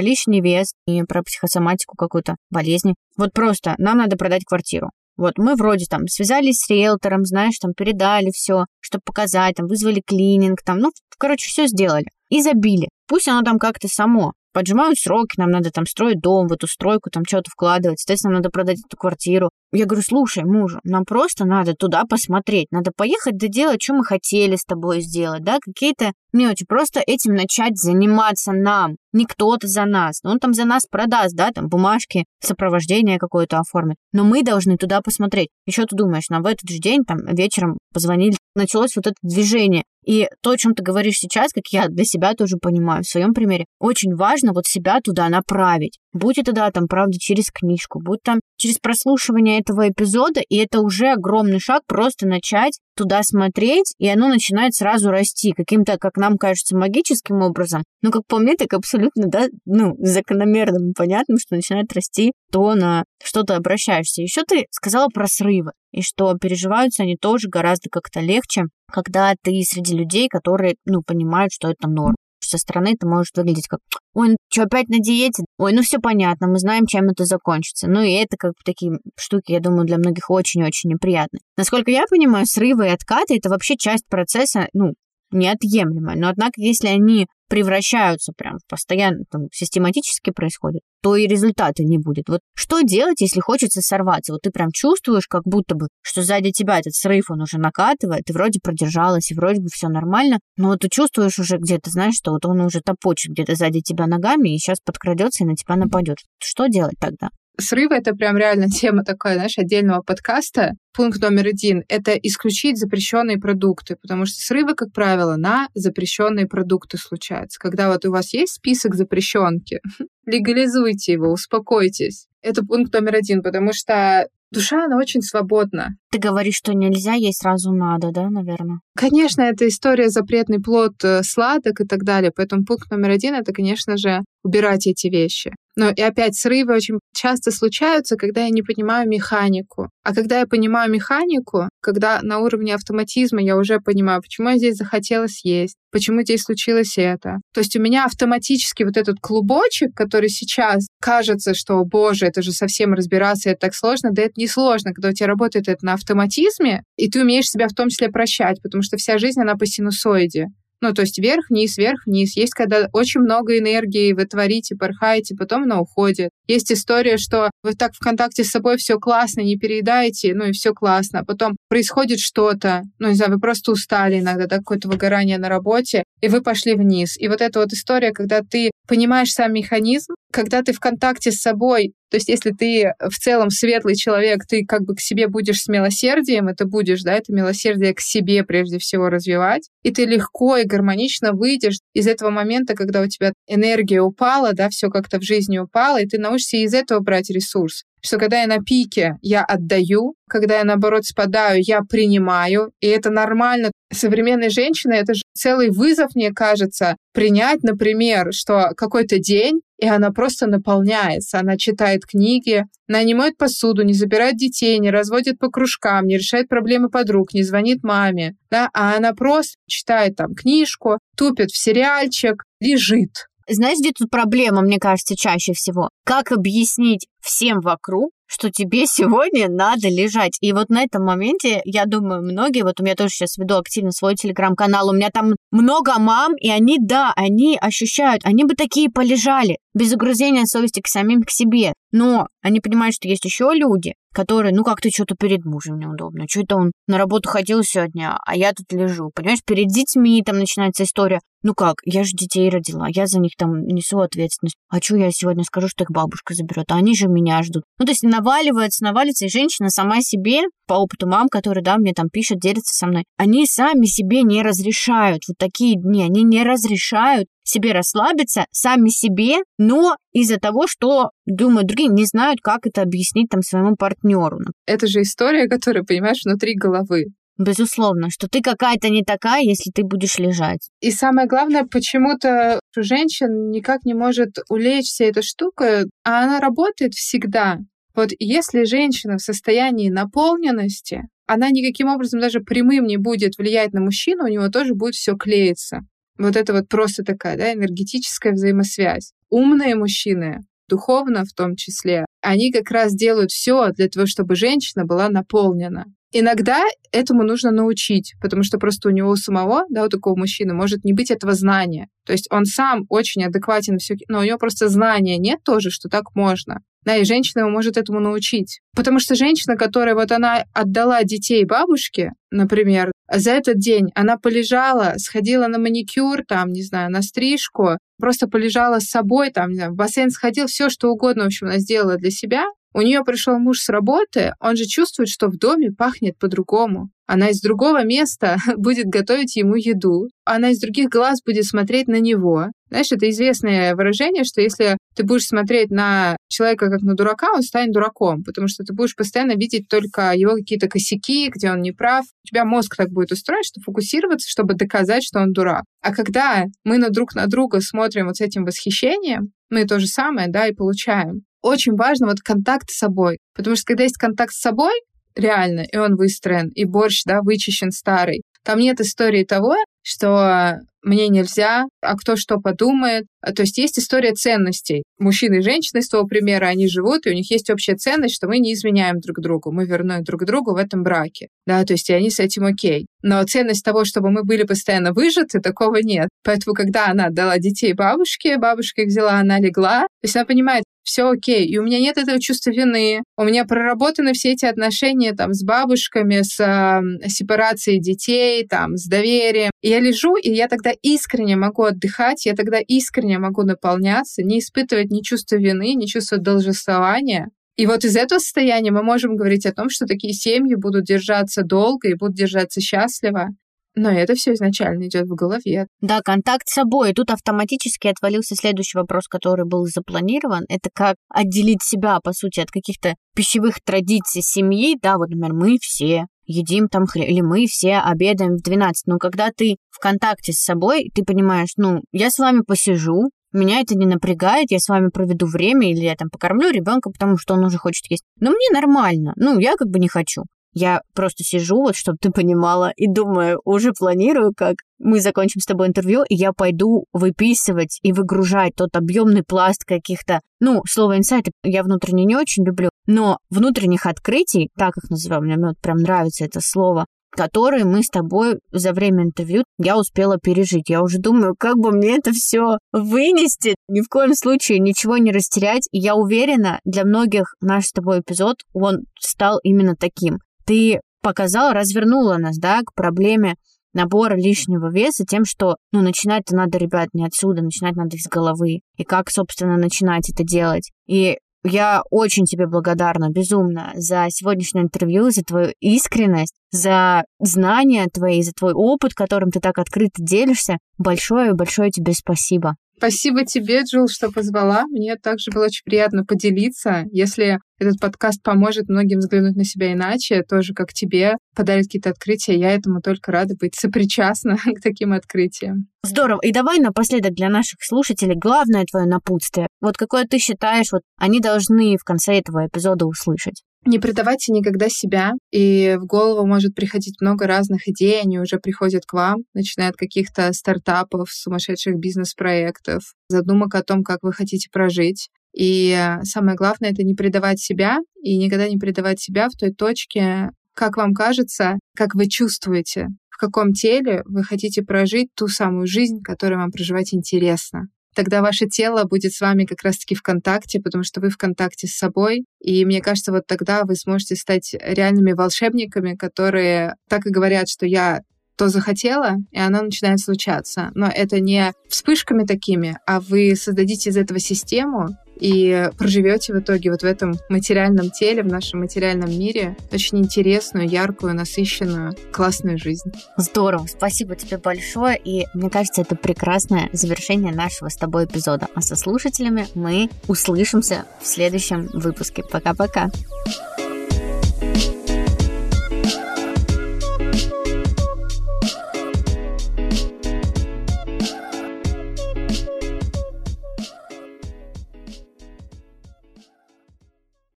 лишний вес, не про психосоматику какую-то болезни. Вот просто нам надо продать квартиру. Вот мы вроде там связались с риэлтором, знаешь, там передали все, чтобы показать, там вызвали клининг, там, ну, короче, все сделали. И забили. Пусть оно там как-то само поджимают сроки, нам надо там строить дом, в эту стройку там что-то вкладывать, соответственно, надо продать эту квартиру. Я говорю, слушай, мужу, нам просто надо туда посмотреть, надо поехать доделать, что мы хотели с тобой сделать, да, какие-то мелочи, просто этим начать заниматься нам, не кто-то за нас, он там за нас продаст, да, там бумажки, сопровождение какое-то оформит, но мы должны туда посмотреть. Еще ты думаешь, нам в этот же день, там, вечером позвонили, началось вот это движение, и то, о чем ты говоришь сейчас, как я для себя тоже понимаю в своем примере, очень важно вот себя туда направить. Будь это, да, там, правда, через книжку, будь там через прослушивание этого эпизода, и это уже огромный шаг просто начать туда смотреть, и оно начинает сразу расти каким-то, как нам кажется, магическим образом. Но, как по мне, так абсолютно, да, ну, закономерным понятным, что начинает расти, то на что ты обращаешься. Еще ты сказала про срывы, и что переживаются они тоже гораздо как-то легче, когда ты среди людей, которые, ну, понимают, что это норм со стороны это может выглядеть как «Ой, ну что, опять на диете? Ой, ну все понятно, мы знаем, чем это закончится». Ну и это как бы такие штуки, я думаю, для многих очень-очень неприятны. Насколько я понимаю, срывы и откаты — это вообще часть процесса, ну, неотъемлемая. Но однако, если они превращаются прям постоянно, там, систематически происходит, то и результата не будет. Вот что делать, если хочется сорваться? Вот ты прям чувствуешь, как будто бы, что сзади тебя этот срыв, он уже накатывает, и вроде продержалась, и вроде бы все нормально, но вот ты чувствуешь уже где-то, знаешь, что вот он уже топочет где-то сзади тебя ногами, и сейчас подкрадется и на тебя нападет. Что делать тогда?
Срывы — это прям реально тема такая, знаешь, отдельного подкаста. Пункт номер один — это исключить запрещенные продукты, потому что срывы, как правило, на запрещенные продукты случаются. Когда вот у вас есть список запрещенки, [LAUGHS] легализуйте его, успокойтесь. Это пункт номер один, потому что душа, она очень свободна.
Ты говоришь, что нельзя, ей сразу надо, да, наверное?
Конечно, это история запретный плод э, сладок и так далее. Поэтому пункт номер один — это, конечно же, убирать эти вещи. Но и опять срывы очень часто случаются, когда я не понимаю механику. А когда я понимаю механику, когда на уровне автоматизма я уже понимаю, почему я здесь захотела съесть, почему здесь случилось это. То есть у меня автоматически вот этот клубочек, который сейчас кажется, что, боже, это же совсем разбираться, это так сложно, да это не сложно, когда у тебя работает это на автоматизме, и ты умеешь себя в том числе прощать, потому что вся жизнь, она по синусоиде. Ну, то есть вверх-вниз, вверх-вниз. Есть, когда очень много энергии вы творите, порхаете, потом она уходит. Есть история, что вы так в контакте с собой все классно, не переедаете, ну и все классно. А потом происходит что-то, ну, не знаю, вы просто устали иногда, да, какое-то выгорание на работе, и вы пошли вниз. И вот эта вот история, когда ты понимаешь сам механизм, когда ты в контакте с собой, то есть если ты в целом светлый человек, ты как бы к себе будешь с милосердием, это будешь, да, это милосердие к себе прежде всего развивать, и ты легко и гармонично выйдешь из этого момента, когда у тебя энергия упала, да, все как-то в жизни упало, и ты научишься из этого брать ресурс. Что когда я на пике, я отдаю, когда я, наоборот, спадаю, я принимаю, и это нормально. Современной женщины это же целый вызов, мне кажется, принять, например, что какой-то день, и она просто наполняется. Она читает книги, она не моет посуду, не забирает детей, не разводит по кружкам, не решает проблемы подруг, не звонит маме, да, а она просто читает там книжку, тупит в сериальчик, лежит.
Знаешь, где тут проблема, мне кажется, чаще всего? Как объяснить всем вокруг, что тебе сегодня надо лежать. И вот на этом моменте, я думаю, многие, вот у меня тоже сейчас веду активно свой телеграм-канал, у меня там много мам, и они, да, они ощущают, они бы такие полежали, без угрызения совести к самим к себе. Но они понимают, что есть еще люди, которые, ну как-то что-то перед мужем неудобно. Что это он на работу ходил сегодня, а я тут лежу. Понимаешь, перед детьми там начинается история. Ну как, я же детей родила, я за них там несу ответственность. А что я сегодня скажу, что их бабушка заберет, а они же меня ждут. Ну то есть наваливается, наваливается, и женщина сама себе, по опыту мам, которые, да, мне там пишут, делятся со мной, они сами себе не разрешают вот такие дни, они не разрешают себе расслабиться сами себе, но из-за того, что, думаю, другие не знают, как это объяснить там своему партнеру.
Это же история, которая, понимаешь, внутри головы.
Безусловно, что ты какая-то не такая, если ты будешь лежать.
И самое главное, почему-то женщин никак не может улечься эта штука, а она работает всегда. Вот если женщина в состоянии наполненности, она никаким образом даже прямым не будет влиять на мужчину, у него тоже будет все клеиться. Вот это вот просто такая, да, энергетическая взаимосвязь. Умные мужчины, духовно в том числе, они как раз делают все для того, чтобы женщина была наполнена. Иногда этому нужно научить, потому что просто у него самого, да, у такого мужчины, может не быть этого знания. То есть он сам очень адекватен, все, но у него просто знания нет тоже, что так можно. Да, и женщина его может этому научить. Потому что женщина, которая вот она отдала детей бабушке, например, за этот день она полежала, сходила на маникюр, там, не знаю, на стрижку, просто полежала с собой, там, не знаю, в бассейн сходил, все что угодно, в общем, она сделала для себя, у нее пришел муж с работы, он же чувствует, что в доме пахнет по-другому. Она из другого места [LAUGHS] будет готовить ему еду. Она из других глаз будет смотреть на него. Знаешь, это известное выражение, что если ты будешь смотреть на человека как на дурака, он станет дураком, потому что ты будешь постоянно видеть только его какие-то косяки, где он не прав. У тебя мозг так будет устроен, что фокусироваться, чтобы доказать, что он дурак. А когда мы на друг на друга смотрим вот с этим восхищением, мы то же самое, да, и получаем очень важно вот контакт с собой. Потому что когда есть контакт с собой, реально, и он выстроен, и борщ, да, вычищен старый, там нет истории того, что мне нельзя, а кто что подумает. А, то есть есть история ценностей. Мужчины и женщины из того примера, они живут, и у них есть общая ценность, что мы не изменяем друг другу, мы верны друг другу в этом браке. Да, то есть и они с этим окей. Но ценность того, чтобы мы были постоянно выжаты, такого нет. Поэтому, когда она отдала детей бабушке, бабушка их взяла, она легла, то есть она понимает, все окей. И у меня нет этого чувства вины. У меня проработаны все эти отношения там с бабушками, с э, сепарацией детей, там, с доверием. И я лежу, и я тогда искренне могу отдыхать, я тогда искренне могу наполняться, не испытывать ни чувства вины, ни чувства должествования. И вот из этого состояния мы можем говорить о том, что такие семьи будут держаться долго и будут держаться счастливо. Но это все изначально идет в голове.
Да, контакт с собой. И тут автоматически отвалился следующий вопрос, который был запланирован. Это как отделить себя, по сути, от каких-то пищевых традиций семьи. Да, вот, например, мы все едим там хлеб, или мы все обедаем в 12. Но когда ты в контакте с собой, ты понимаешь, ну, я с вами посижу, меня это не напрягает, я с вами проведу время, или я там покормлю ребенка, потому что он уже хочет есть. Но мне нормально. Ну, я как бы не хочу. Я просто сижу, вот, чтобы ты понимала, и думаю, уже планирую, как мы закончим с тобой интервью, и я пойду выписывать и выгружать тот объемный пласт каких-то, ну, слово инсайты я внутренне не очень люблю, но внутренних открытий, так их называю, мне вот прям нравится это слово, которые мы с тобой за время интервью я успела пережить. Я уже думаю, как бы мне это все вынести, ни в коем случае ничего не растерять. И я уверена, для многих наш с тобой эпизод, он стал именно таким ты показала, развернула нас, да, к проблеме набора лишнего веса тем, что, ну, начинать-то надо, ребят, не отсюда, начинать надо из головы. И как, собственно, начинать это делать. И я очень тебе благодарна, безумно, за сегодняшнее интервью, за твою искренность, за знания твои, за твой опыт, которым ты так открыто делишься. Большое-большое тебе спасибо.
Спасибо тебе, Джул, что позвала. Мне также было очень приятно поделиться. Если этот подкаст поможет многим взглянуть на себя иначе, тоже как тебе, подарит какие-то открытия, я этому только рада быть сопричастна [LAUGHS] к таким открытиям.
Здорово. И давай напоследок для наших слушателей главное твое напутствие. Вот какое ты считаешь, вот они должны в конце этого эпизода услышать?
Не предавайте никогда себя, и в голову может приходить много разных идей, они уже приходят к вам, начиная от каких-то стартапов, сумасшедших бизнес-проектов, задумок о том, как вы хотите прожить. И самое главное — это не предавать себя, и никогда не предавать себя в той точке, как вам кажется, как вы чувствуете, в каком теле вы хотите прожить ту самую жизнь, которую вам проживать интересно тогда ваше тело будет с вами как раз-таки в контакте, потому что вы в контакте с собой. И мне кажется, вот тогда вы сможете стать реальными волшебниками, которые так и говорят, что я то захотела, и оно начинает случаться. Но это не вспышками такими, а вы создадите из этого систему, и проживете в итоге вот в этом материальном теле, в нашем материальном мире очень интересную, яркую, насыщенную, классную жизнь.
Здорово, спасибо тебе большое, и мне кажется, это прекрасное завершение нашего с тобой эпизода. А со слушателями мы услышимся в следующем выпуске. Пока-пока.